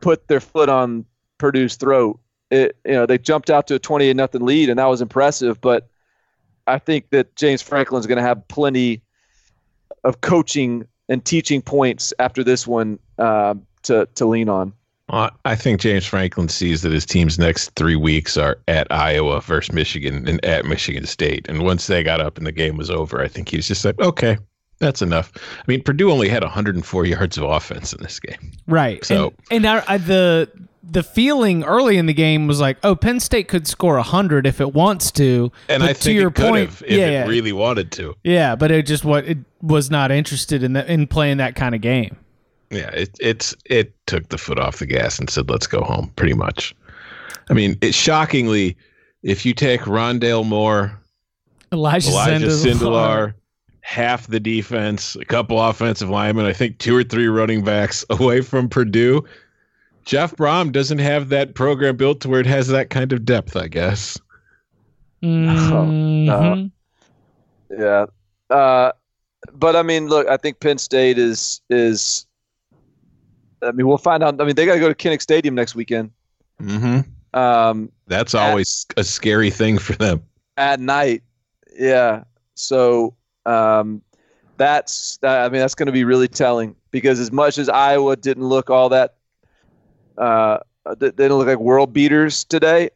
put their foot on Purdue's throat. It you know they jumped out to a twenty-eight nothing lead, and that was impressive. But I think that James Franklin's going to have plenty of coaching and teaching points after this one uh, to to lean on. Uh, I think James Franklin sees that his team's next three weeks are at Iowa versus Michigan and at Michigan State. And once they got up and the game was over, I think he was just like, okay, that's enough. I mean, Purdue only had 104 yards of offense in this game. Right. So- and, and I, I, the the feeling early in the game was like, oh, Penn State could score hundred if it wants to. And I to think your it could point, have if yeah, it yeah. really wanted to. Yeah, but it just what it was not interested in the, in playing that kind of game. Yeah, it it's it took the foot off the gas and said, "Let's go home." Pretty much. I mean, it shockingly, if you take Rondale Moore, Elijah, Elijah. Sindelar, half the defense, a couple offensive linemen, I think two or three running backs (laughs) away from Purdue. Jeff Brohm doesn't have that program built to where it has that kind of depth, I guess. Mhm. Yeah. Uh, but I mean, look, I think Penn State is is. I mean, we'll find out. I mean, they got to go to Kinnick Stadium next weekend. Mm-hmm. Um, That's always a scary thing for them. at night. Yeah. So um, that's I mean that's going to be really telling because as much as Iowa didn't look all that, uh, they didn't look like world beaters today.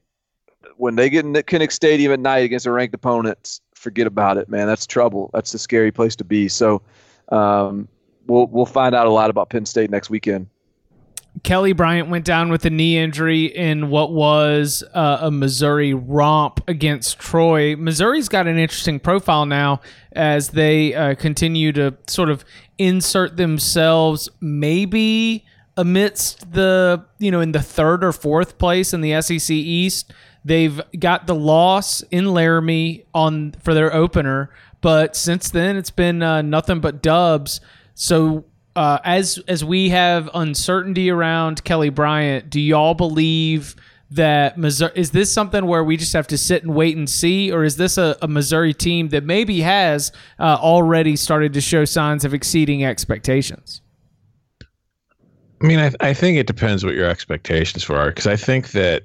When they get in the Kinnick Stadium at night against a ranked opponent, forget about it, man. That's trouble. That's a scary place to be. So um, we'll we'll find out a lot about Penn State next weekend. Kelly Bryant went down with a knee injury in what was uh, a Missouri romp against Troy. Missouri's got an interesting profile now as they uh, continue to sort of insert themselves maybe amidst the, you know, in the third or fourth place in the SEC East. They've got the loss in Laramie on for their opener, but since then it's been uh, nothing but dubs. So uh, as as we have uncertainty around Kelly Bryant, do y'all believe that Missouri is this something where we just have to sit and wait and see, or is this a, a Missouri team that maybe has uh, already started to show signs of exceeding expectations? I mean, I, I think it depends what your expectations for are because I think that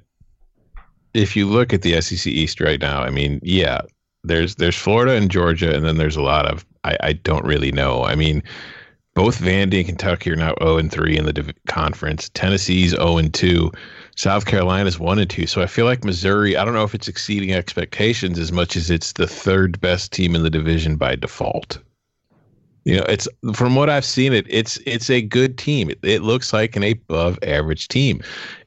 if you look at the SEC East right now, I mean, yeah, there's there's Florida and Georgia, and then there's a lot of I, I don't really know. I mean, both Vandy and Kentucky are now 0 and 3 in the div- conference. Tennessee's 0 and 2. South Carolina's 1 and 2. So I feel like Missouri, I don't know if it's exceeding expectations as much as it's the third best team in the division by default. You know, it's from what I've seen it it's it's a good team. It, it looks like an above average team.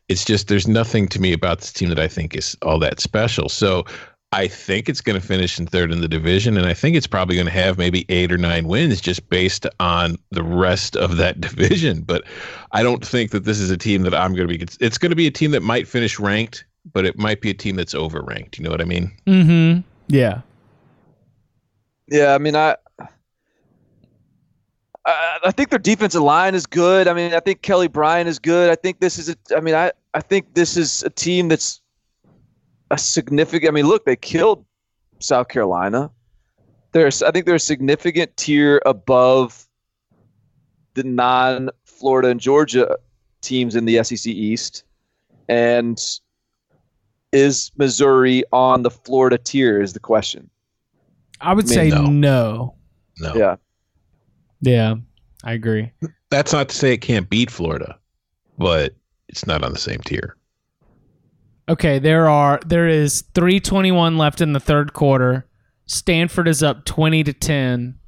It's just there's nothing to me about this team that I think is all that special. So I think it's going to finish in third in the division, and I think it's probably going to have maybe eight or nine wins just based on the rest of that (laughs) division. But I don't think that this is a team that I'm going to be. It's going to be a team that might finish ranked, but it might be a team that's overranked. You know what I mean? Mm-hmm. Yeah. Yeah, I mean, I, I, I think their defensive line is good. I mean, I think Kelly Bryant is good. I think this is a. I mean, I, I think this is a team that's a significant. I mean, look, they killed South Carolina. There's, I think, they're a significant tier above the non-Florida and Georgia teams in the SEC East, and is Missouri on the Florida tier? Is the question. I would I mean, say no. no. No. Yeah. Yeah, I agree. That's not to say it can't beat Florida, but it's not on the same tier. Okay, there are there is 321 left in the third quarter. Stanford is up 20 to 10.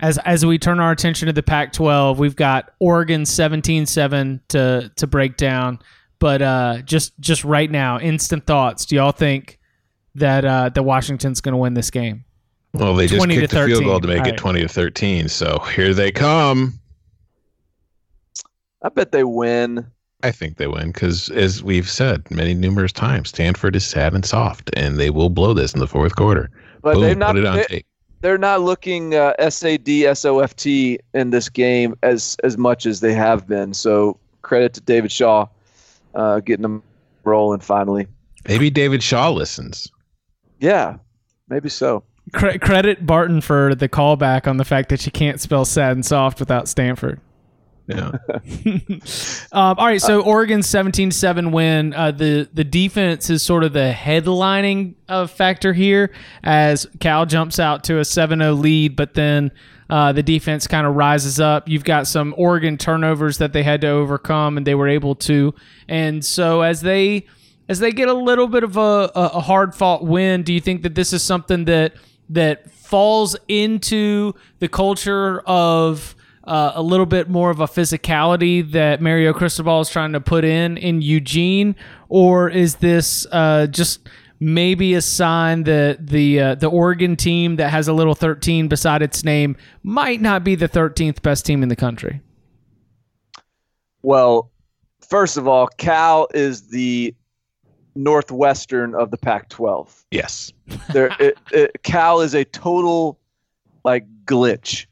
As as we turn our attention to the Pac-12, we've got Oregon 17-7 to to break down. But uh, just just right now, instant thoughts. Do y'all think that uh, that Washington's going to win this game? Well, they just 20 to kicked the field 13. goal to make All it right. 20 to 13. So here they come. I bet they win. I think they win because, as we've said many numerous times, Stanford is sad and soft, and they will blow this in the fourth quarter. But Boom, they're not. put it on they- tape. they're not looking uh, SAD SOFT in this game as as much as they have been. So credit to David Shaw, uh, getting them rolling finally. Maybe David Shaw listens. Yeah, maybe so. Cre- credit Barton for the callback on the fact that you can't spell sad and soft without Stanford. Yeah. (laughs) Um, all right, so Oregon's 17-7 win. Uh, the the defense is sort of the headlining uh, factor here as Cal jumps out to a 7-0 lead, but then uh, the defense kind of rises up. You've got some Oregon turnovers that they had to overcome, and they were able to. And so as they as they get a little bit of a, a, a hard fought win, do you think that this is something that that falls into the culture of uh, a little bit more of a physicality that Mario Cristobal is trying to put in in Eugene, or is this uh, just maybe a sign that the uh, the Oregon team that has a little 13 beside its name might not be the 13th best team in the country? Well, first of all, Cal is the northwestern of the Pac-12. yes. There, (laughs) it, it, Cal is a total like glitch.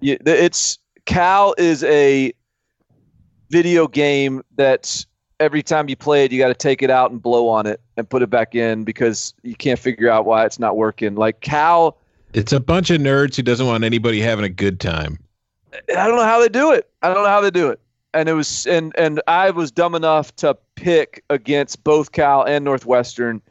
It's Cal is a video game that every time you play it, you got to take it out and blow on it and put it back in because you can't figure out why it's not working. Like Cal, It's a bunch of nerds who doesn't want anybody having a good time. I don't know how they do it. I don't know how they do it. And it was and and I was dumb enough to pick against both Cal and Northwestern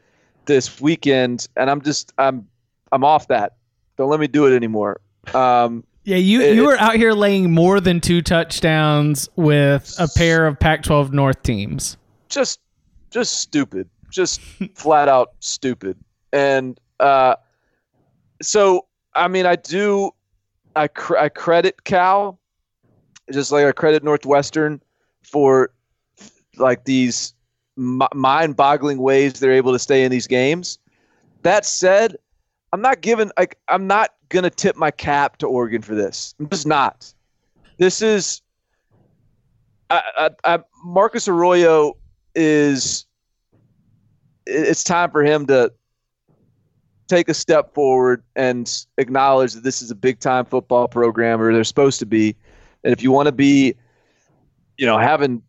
this weekend, and I'm just I'm I'm off that. Don't let me do it anymore. Um, Yeah, you It- you were out here laying more than two touchdowns with a pair of Pac-12 North teams. just just stupid just (laughs) flat out stupid and uh so i mean i do i cr- i credit cal just like i credit northwestern for like these mind-boggling ways they're able to stay in these games. That said, I'm not giving like I'm not gonna tip my cap to Oregon for this. I'm just not. This is I, I, I, Marcus Arroyo is. It's time for him to take a step forward and acknowledge that this is a big time football program, or they're supposed to be. And if you want to be, you know, having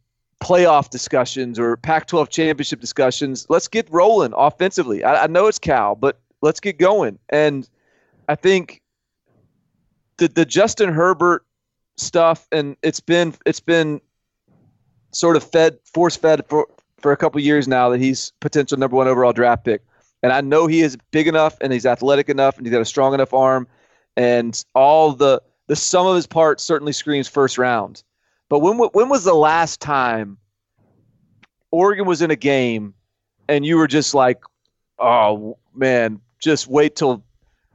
playoff discussions or Pac 12 championship discussions, let's get rolling offensively. I, I know it's Cal, but let's get going. And I think the, the Justin Herbert stuff, and it's been, it's been sort of fed, force fed for, for a couple years now that he's potential number one overall draft pick. And I know he is big enough and he's athletic enough and he's got a strong enough arm and all the the sum of his parts certainly screams first round. But when when was the last time Oregon was in a game and you were just like, "Oh man, just wait till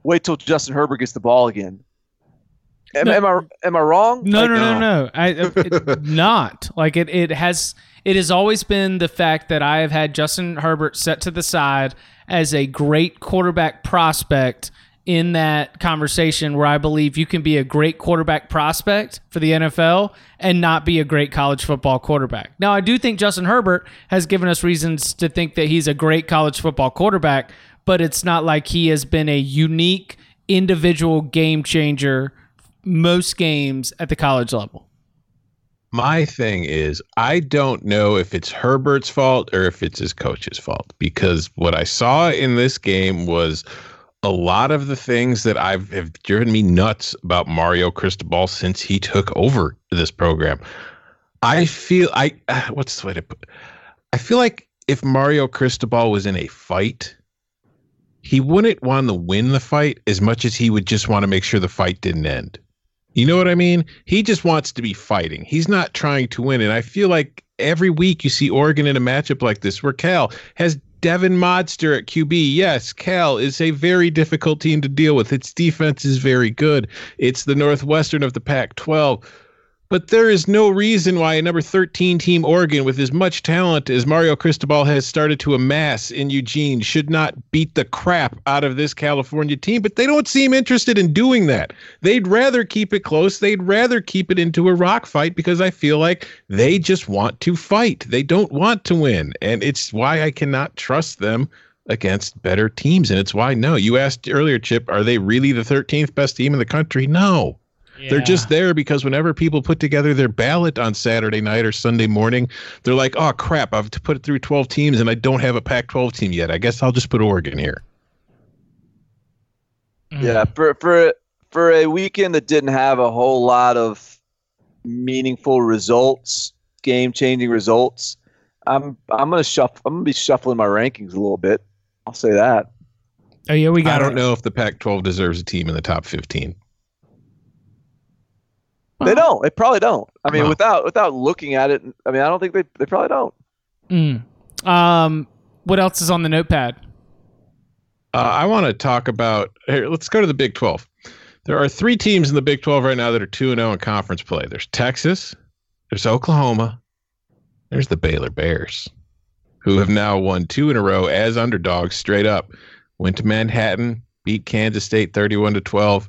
wait till Justin Herbert gets the ball again." Am, No. am I am I wrong? No, Like, no, no, no. I it, (laughs) not like it. It has. It has always been the fact that I have had Justin Herbert set to the side as a great quarterback prospect in that conversation where I believe you can be a great quarterback prospect for the NFL and not be a great college football quarterback. Now, I do think Justin Herbert has given us reasons to think that he's a great college football quarterback, but it's not like he has been a unique individual game changer most games at the college level. My thing is, I don't know if it's Herbert's fault or if it's his coach's fault because what I saw in this game was a lot of the things that I've have driven me nuts about Mario Cristobal since he took over this program. I feel I (sighs) what's the way to put? I feel like if Mario Cristobal was in a fight, he wouldn't want to win the fight as much as he would just want to make sure the fight didn't end. You know what I mean? He just wants to be fighting. He's not trying to win. And I feel like every week you see Oregon in a matchup like this where Cal has Devon Modster at QB. Yes, Cal is a very difficult team to deal with. Its defense is very good. It's the Northwestern of the Pac 12. But there is no reason why a number 13 team Oregon, with as much talent as Mario Cristobal has started to amass in Eugene, should not beat the crap out of this California team. But they don't seem interested in doing that. They'd rather keep it close. They'd rather keep it into a rock fight because I feel like they just want to fight. They don't want to win. And it's why I cannot trust them against better teams. And it's why, no, you asked earlier, Chip, are they really the 13th best team in the country? No. They're just there because whenever people put together their ballot on Saturday night or Sunday morning, they're like, "Oh crap! I've to put it through 12 teams and I don't have a Pac-12 team yet. I guess I'll just put Oregon here." Mm. Yeah, for for for a weekend that didn't have a whole lot of meaningful results, game-changing results, I'm I'm gonna shuffle. I'm gonna be shuffling my rankings a little bit. I'll say that. Oh yeah, we got. I don't know if the Pac-12 deserves a team in the top 15. They don't. They probably don't. I mean, No. without without looking at it, I mean, I don't think they they probably don't. Mm. Um, what else is on the notepad? Uh, I want to talk about. Here, let's go to the Big 12. There are three teams in the Big 12 right now that are 2 and 0 in conference play. There's Texas, there's Oklahoma, there's the Baylor Bears, who have now won two in a row as underdogs straight up. Went to Manhattan, beat Kansas State 31 to 12.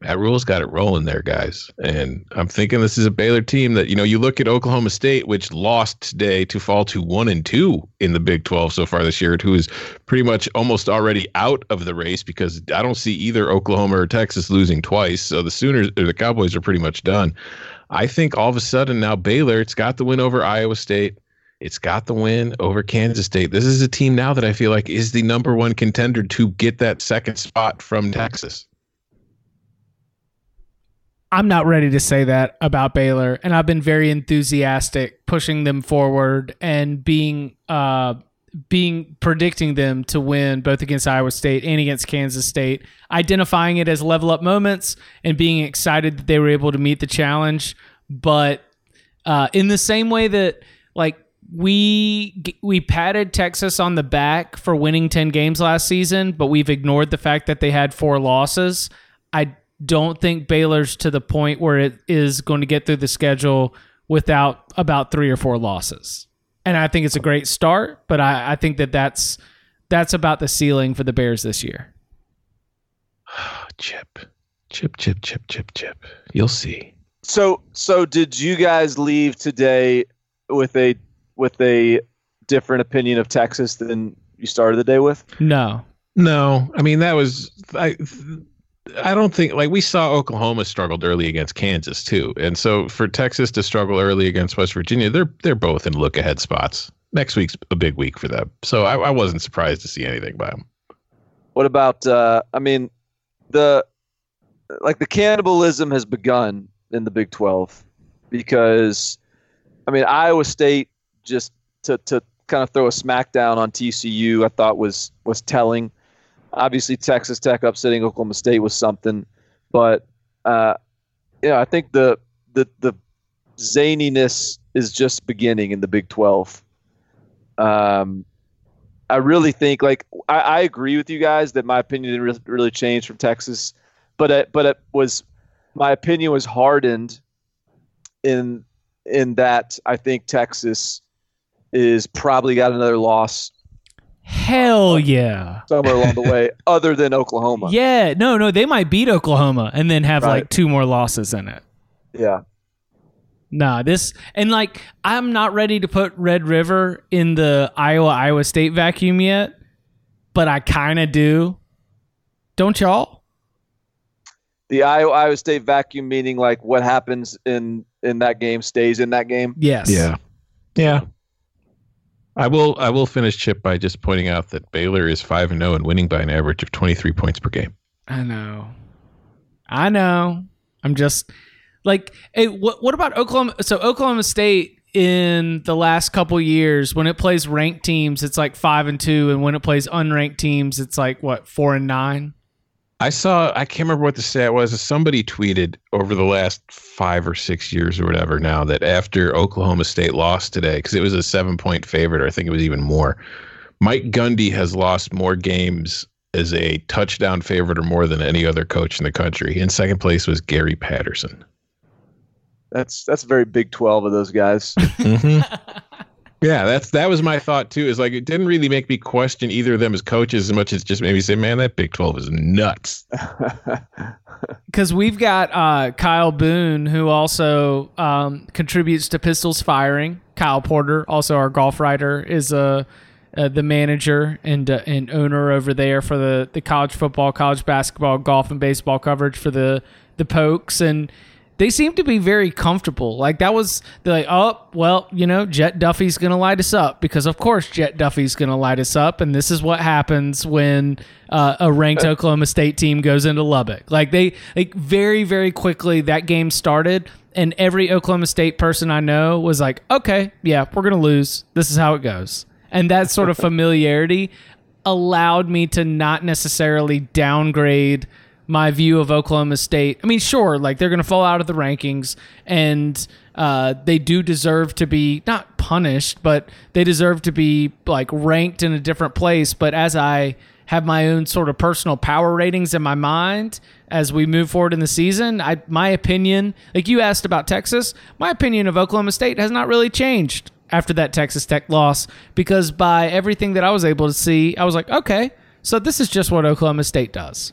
Matt Rhule's got it rolling there, guys. And I'm thinking this is a Baylor team that, you know, you look at Oklahoma State, which lost today to fall to one and two in the Big 12 so far this year, who is pretty much almost already out of the race because I don't see either Oklahoma or Texas losing twice. So the Sooners or the Cowboys are pretty much done. I think all of a sudden now Baylor, it's got the win over Iowa State. It's got the win over Kansas State. This is a team now that I feel like is the number one contender to get that second spot from Texas. I'm not ready to say that about Baylor, and I've been very enthusiastic pushing them forward and being uh being predicting them to win both against Iowa State and against Kansas State, identifying it as level up moments and being excited that they were able to meet the challenge. But uh, in the same way that like we we patted Texas on the back for winning 10 games last season, but we've ignored the fact that they had four losses. I don't think Baylor's to the point where it is going to get through the schedule without about three or four losses. And I think it's a great start, but I, I think that that's that's about the ceiling for the Bears this year. (sighs) Chip, chip, chip, chip, chip, chip. You'll see. So so did you guys leave today with a with a different opinion of Texas than you started the day with? No. No, I mean that was I. I don't think like we saw Oklahoma struggled early against Kansas too, and so for Texas to struggle early against West Virginia, they're they're both in look ahead spots. Next week's a big week for them, so I, I wasn't surprised to see anything by them. What about uh I mean the like the cannibalism has begun in the Big 12 because I mean Iowa State just to to kind of throw a smackdown on TCU I thought was was telling. Obviously Texas Tech upsetting Oklahoma State was something, but uh yeah, I think the the the zaniness is just beginning in the Big 12. Um I really think like I, I agree with you guys that my opinion didn't really, really change from Texas, but it, but it was my opinion was hardened in in that I think Texas is probably got another loss Hell uh, yeah. somewhere along the way, (laughs) other than Oklahoma. Yeah, no, no, they might beat Oklahoma and then have Right. like two more losses in it. Yeah. Nah, this and like I'm not ready to put Red River in the Iowa Iowa State vacuum yet, but I kind of do. Don't y'all? The Iowa Iowa State vacuum meaning like what happens in in that game stays in that game. Yes. Yeah, yeah. I will. I will finish Chip by just pointing out that Baylor is five and zero and winning by an average of twenty three points per game. I know. I know. I'm just like, hey, what what about Oklahoma? So Oklahoma State in the last couple years, when it plays ranked teams, it's like five and two, and when it plays unranked teams, it's like what four and nine. I saw. I can't remember what the stat was. Somebody tweeted over the last five or six years or whatever now that after Oklahoma State lost today because it was a seven point favorite, or I think it was even more. Mike Gundy has lost more games as a touchdown favorite or more than any other coach in the country. In second place was Gary Patterson. That's that's a very Big 12 of those guys. (laughs) Mm-hmm. (laughs) Yeah, that's that was my thought too. Is like it didn't really make me question either of them as coaches as much as just maybe say, man, that Big Twelve is nuts. (laughs) because we've got uh, Kyle Boone, who also um, contributes to Pistols Firing. Kyle Porter, also our golf writer, is uh, uh, the manager and uh, and owner over there for the, the college football, college basketball, golf, and baseball coverage for the the Pokes, and they seem to be very comfortable. Like that was they're like, oh well, you know, Jett Duffey's gonna light us up because of course Jett Duffey's gonna light us up, and this is what happens when uh, a ranked Oklahoma State team goes into Lubbock. Like they like very very quickly that game started, and every Oklahoma State person I know was like, okay, yeah, we're gonna lose. This is how it goes, and that sort of (laughs) familiarity allowed me to not necessarily downgrade my view of Oklahoma State. I mean, sure, like they're going to fall out of the rankings, and uh, they do deserve to be not punished, but they deserve to be like ranked in a different place. But as I have my own sort of personal power ratings in my mind as we move forward in the season, I my opinion, like you asked about Texas, my opinion of Oklahoma State has not really changed after that Texas Tech loss because by everything that I was able to see, I was like, okay, so this is just what Oklahoma State does.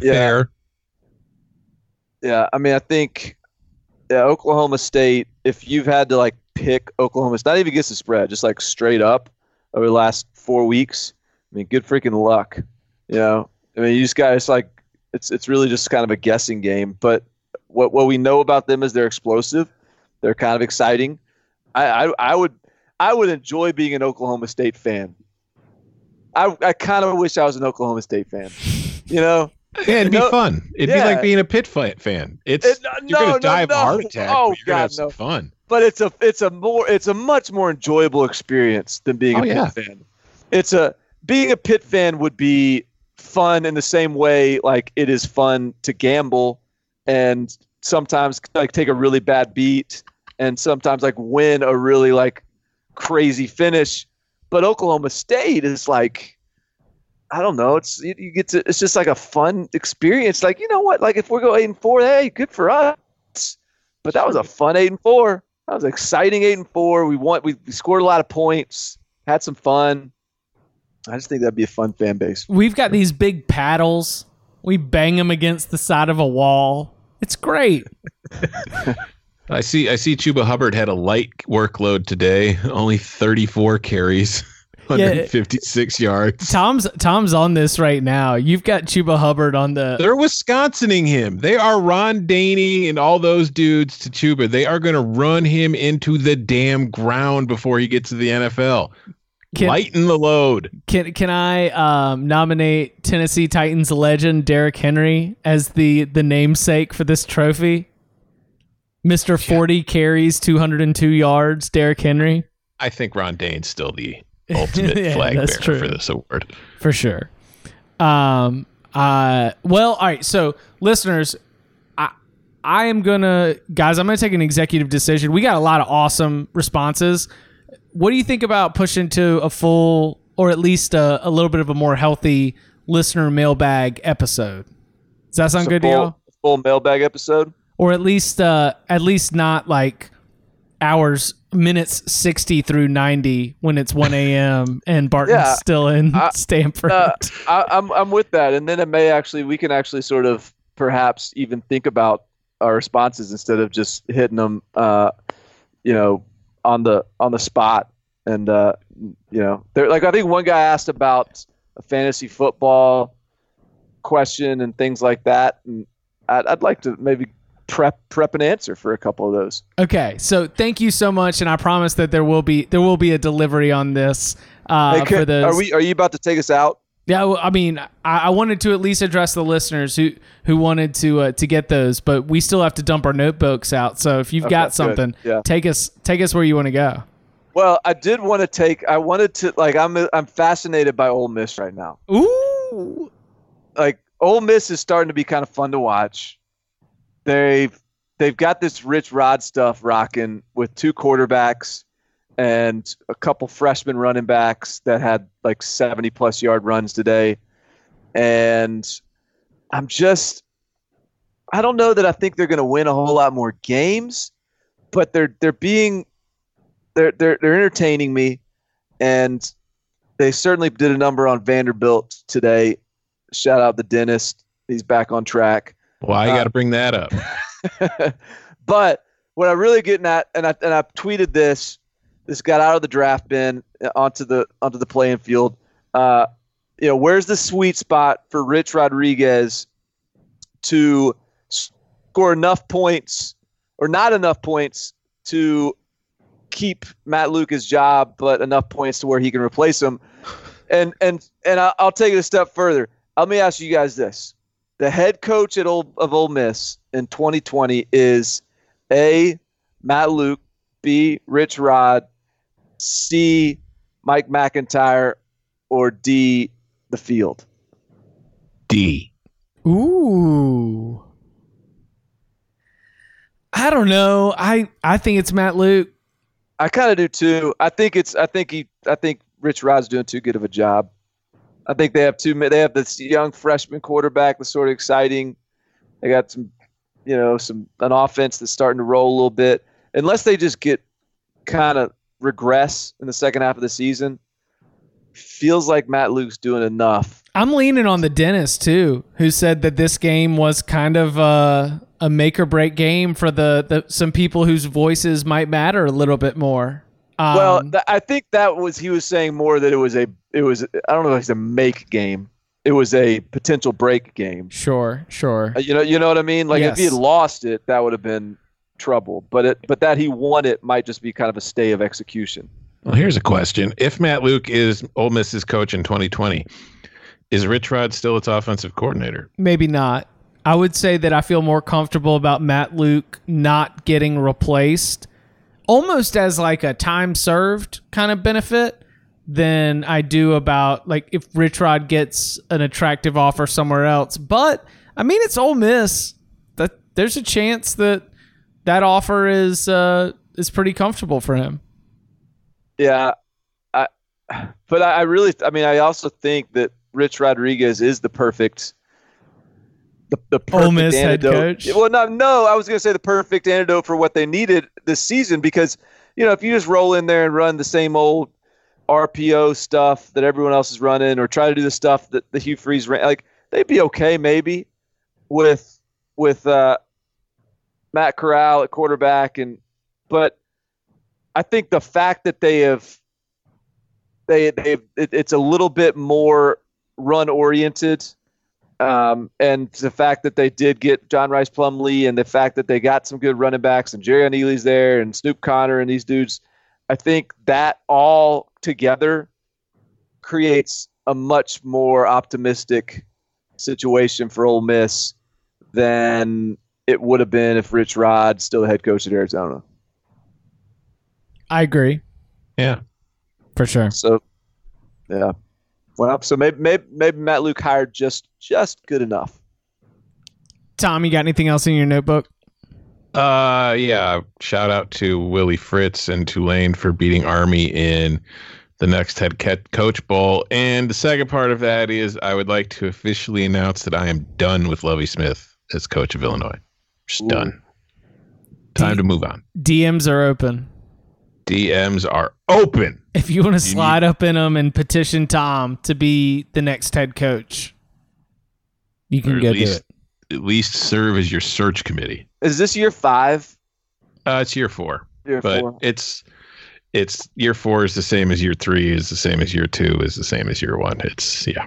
Yeah. Fair. Yeah, I mean, I think yeah, Oklahoma State. If you've had to like pick Oklahoma, State, not even against the spread, just like straight up over the last four weeks. I mean, good freaking luck. You know, I mean, you just got it's like it's it's really just kind of a guessing game. But what what we know about them is they're explosive. They're kind of exciting. I I, I would I would enjoy being an Oklahoma State fan. I I kind of wish I was an Oklahoma State fan. You know. Yeah, it'd be No, fun. It'd be like being a Pitt fight fan. It's It- you're gonna no, die of a heart attack. Oh, but you're gonna God, have some no. fun. but it's a it's a more it's a much more enjoyable experience than being Oh, a Pitt yeah. fan. It's a being a Pitt fan would be fun in the same way like it is fun to gamble and sometimes like take a really bad beat and sometimes like win a really like crazy finish. But Oklahoma State is like I don't know. It's you, you get to. It's just like a fun experience. Like you know what? Like if we go eight and four, hey, good for us. but that was a fun eight and four. That was exciting eight and four. We won. We, we scored a lot of points. Had some fun. I just think that'd be a fun fan base. We've got these big paddles. We bang them against the side of a wall. It's great. (laughs) I see. I see. Chuba Hubbard had a light workload today. Only 34 carries, 156 yards. Tom's Tom's on this right now. You've got Chuba Hubbard on the. They're Wisconsining him. They are Ron Dayne and all those dudes to Chuba. They are going to run him into the damn ground before he gets to the NFL. Can- Lighten the load. Can can I um, nominate Tennessee Titans legend Derrick Henry as the the namesake for this trophy? Mister Forty carries, two hundred and two yards. Derrick Henry I think Ron Dayne's still the (laughs) ultimate Yeah, flag bearer true. for this award. for sure. Um. Uh. Well. All right. So, listeners, I I am gonna guys. I'm gonna take an executive decision. We got a lot of awesome responses. What do you think about pushing to a full, or at least a, a little bit of a more healthy listener mailbag episode? Does that sound So good to y'all? full mailbag episode. Or at least, uh, at least not like hours, minutes sixty through ninety when it's one a.m. and Barton's Yeah, still in I- (laughs) Stanford. Uh, I, I'm I'm with that, and then it may actually we can actually sort of perhaps even think about our responses instead of just hitting them, uh, you know, on the on the spot. And uh, you know, there like I think one guy asked about a fantasy football question and things like that, and I'd, I'd like to maybe prep prep an answer for a couple of those. Okay, so thank you so much, and I promise that there will be there will be a delivery on this uh, Hey, for can- those. are we? Are you about to take us out? Yeah, well, I mean, I, I wanted to at least address the listeners who who wanted to uh, to get those, but we still have to dump our notebooks out. So if you've Okay, got something, Yeah. take us take us where you want to go. Well, I did want to take. I wanted to like. I'm I'm fascinated by Ole Miss right now. Ooh, like Ole Miss is starting to be kind of fun to watch. They've they've got this Rich Rod stuff rocking with two quarterbacks and a couple freshman running backs that had like 70 plus yard runs today. And I'm just I don't know that I think they're going to win a whole lot more games, but they're they're being they're they're they're entertaining me and they certainly did a number on Vanderbilt today shout out the dentist. He's back on track. Well, I Uh, got to bring that up. (laughs) but what I'm really getting at, and I and I tweeted this. This got out of the draft bin uh, onto the onto the playing field. Uh, you know, where's the sweet spot for Rich Rodriguez to score enough points or not enough points to keep Matt Luke's job, but enough points to where he can replace him. And and and I'll take it a step further. Let me ask you guys this: the head coach at Old, of Ole Miss in 2020 is A. Matt Luke, B. Rich Rod, C. Mike MacIntyre, or D. The Field. D. ooh. I don't know. I I think it's Matt Luke. I kind of do too. I think it's. I think he. I think Rich Rod's doing too good of a job. I think they have two. They have this young freshman quarterback that's sort of exciting. They got some, you know, some an offense that's starting to roll a little bit. Unless they just get kind of regress in the second half of the season, feels like Matt Luke's doing enough. I'm leaning on the dentist too, who said that this game was kind of a, a make or break game for the, the some people whose voices might matter a little bit more. Um, well, th- I think that was he was saying more that it was a it was I don't know if it's a make game. It was a potential break game. sure, sure. Uh, You know, you know what I mean. Like if he had lost it, that would have been trouble. But it, but that he won it might just be kind of a stay of execution. Well, here's a question: If Matt Luke is Ole Miss's coach in 2020, is Rich Rod still its offensive coordinator? Maybe not. I would say that I feel more comfortable about Matt Luke not getting replaced, almost as like a time served kind of benefit, than I do about like if Rich Rod gets an attractive offer somewhere else. But I mean, it's Ole Miss. That there's a chance that that offer is uh, is pretty comfortable for him. Yeah, I, but I, I really, I mean, I also think that Rich Rodriguez is the perfect the the perfect Ole Miss head antidote. coach? Well, no, no, I was going to say the perfect antidote for what they needed this season because you know if you just roll in there and run the same old RPO stuff that everyone else is running, or try to do the stuff that the Hugh Freeze ran, like they'd be okay maybe with with uh, Matt Corral at quarterback, and but I think the fact that they have they they it, it's a little bit more run oriented um, and the fact that they did get John Rhys Plumlee and the fact that they got some good running backs and Jerrion Ealy's there and Snoop Conner and these dudes, I think that all together creates a much more optimistic situation for Ole Miss than it would have been if Rich Rod still the head coach at Arizona. I agree Yeah. for sure. So, yeah. Well, up so maybe maybe maybe Matt Luke hired just just good enough. Tom, you got anything else in your notebook? Uh, yeah. Shout out to Willie Fritz and Tulane for beating Army in the next head coach bowl. And the second part of that is I would like to officially announce that I am done with Lovie Smith as coach of Illinois. Just Ooh. done. Time to move on. DMs are open. DMs are open. If you want to You slide up in them and petition Tom to be the next head coach, you can at go do least, it. at least serve as your search committee. Is this year five? Uh, it's year four. Year but four. it's it's year four is the same as year three is the same as year two is the same as year one it's yeah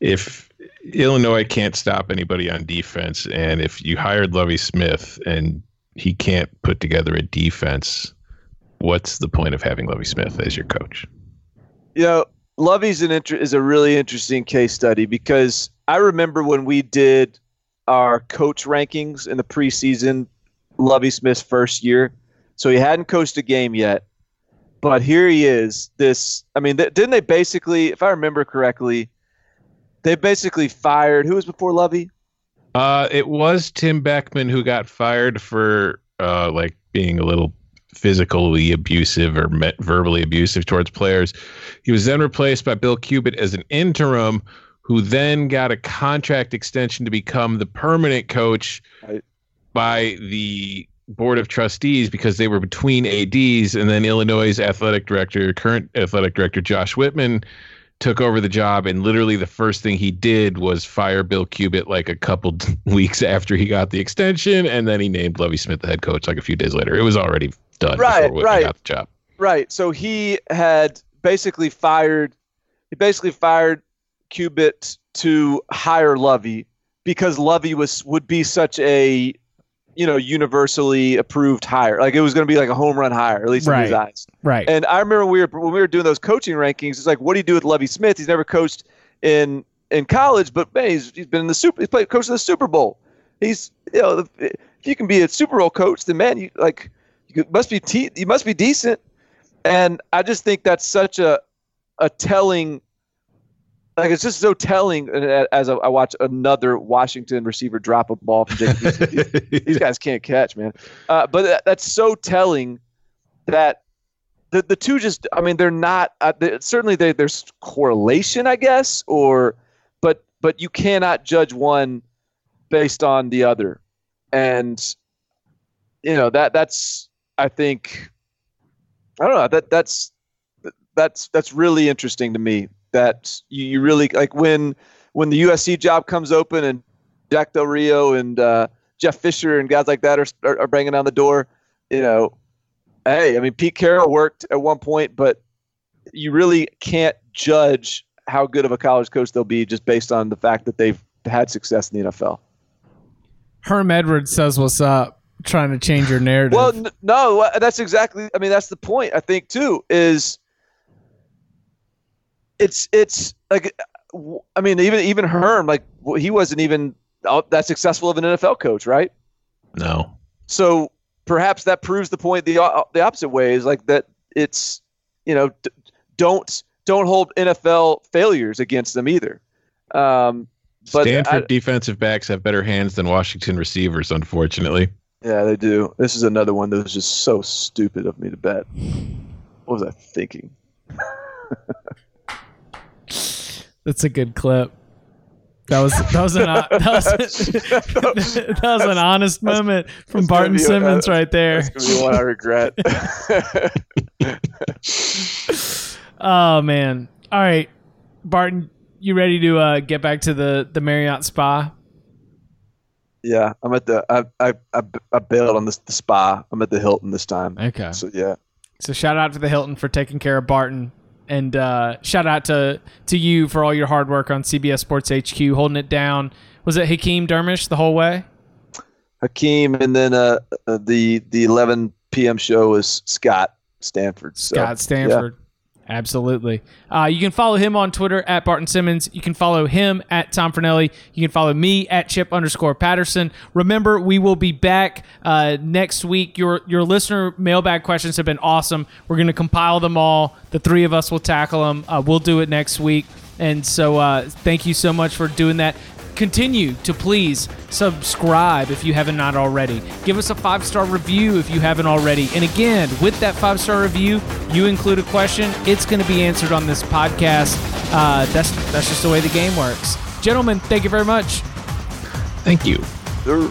if illinois can't stop anybody on defense and if you hired lovie smith and he can't put together a defense what's the point of having lovie smith as your coach You know, Lovie's an inter- is a really interesting case study because I remember when we did our coach rankings in the preseason, Lovie Smith's first year. So he hadn't coached a game yet, but here he is. This, I mean, th- didn't they basically, if I remember correctly, they basically fired who was before Lovie? uh it was tim beckman who got fired for uh like being a little physically abusive or me- verbally abusive towards players. He was then replaced by Bill Cubit as an interim, who then got a contract extension to become the permanent coach Right. by the board of trustees because they were between ads and then illinois athletic director current athletic director josh whitman took over the job and literally the first thing he did was fire bill cubit like a couple (laughs) weeks after he got the extension and then he named lovie smith the head coach like a few days later it was already done Right, before whitman right. got the job Right. So he had basically fired he basically fired Cubit to hire Lovie because Lovie was would be such a you know universally approved hire. Like it was going to be like a home run hire, at least in his Right. eyes. Right. And I remember we were when we were doing those coaching rankings. It's like, what do you do with Lovie Smith? He's never coached in in college, but man, he's, he's been in the super. He's played coach in the Super Bowl. He's you know, if you can be a Super Bowl coach, then man, you like you must be te- you must be decent. And I just think that's such a a telling. Like it's just so telling uh, as I I watch another Washington receiver drop a ball from Jake. These, (laughs) these guys can't catch, man. Uh, but that, that's so telling that the the two just I mean they're not uh, they, certainly they, there's correlation I guess or but but you cannot judge one based on the other and you know that that's I think I don't know that that's that's that's really interesting to me that you, you really like when when the USC job comes open and Jack Del Rio and uh, Jeff Fisher and guys like that are, are are banging on the door you know hey, I mean, Pete Carroll worked at one point, but you really can't judge how good of a college coach they'll be just based on the fact that they've had success in the NFL. Herm Edwards says what's up, trying to change your narrative. Well, n- no, uh, that's exactly. I mean, that's the point. I think too is it's it's like I mean, even even Herm, like he wasn't even uh, that successful of an NFL coach, right? no So perhaps that proves the point the the opposite way is like that it's you know d- don't don't hold NFL failures against them either. Um, but stanford I- defensive backs have better hands than washington receivers unfortunately yeah, they do. This is another one that was just so stupid of me to bet. What was I thinking? That's a good clip. That was that was an (laughs) that was, that was (laughs) an honest moment from Barton a- Simmons right there. That's gonna be one I regret. (laughs) Oh man! All right, Barton, you ready to uh, get back to the the Marriott Spa? Yeah, I'm at the. I I I, I bailed on this the spa. I'm at the Hilton this time. Okay. So yeah, So shout out to the Hilton for taking care of Barton, and uh, shout out to to you for all your hard work on CBS Sports HQ, holding it down. Was it Hakeem Dermish the whole way? Hakeem, and then uh, uh the the 11 p.m. show was Scott Stanford. So, Scott Stanford. Absolutely. Uh, you can follow him on Twitter at Barton Simmons. You can follow him at Tom Fornelli. You can follow me at Chip underscore Patterson. Remember, we will be back uh, next week. Your your listener mailbag questions have been awesome. We're going to compile them all. The three of us will tackle them. Uh, we'll do it next week. And so, uh, thank you so much for doing that. Continue to please subscribe if you haven't not already. Give us a five star review if you haven't already. And again, with that five star review, you include a question. It's going to be answered on this podcast. Uh, that's that's just the way the game works. Gentlemen, thank you very much. Thank you. Sure.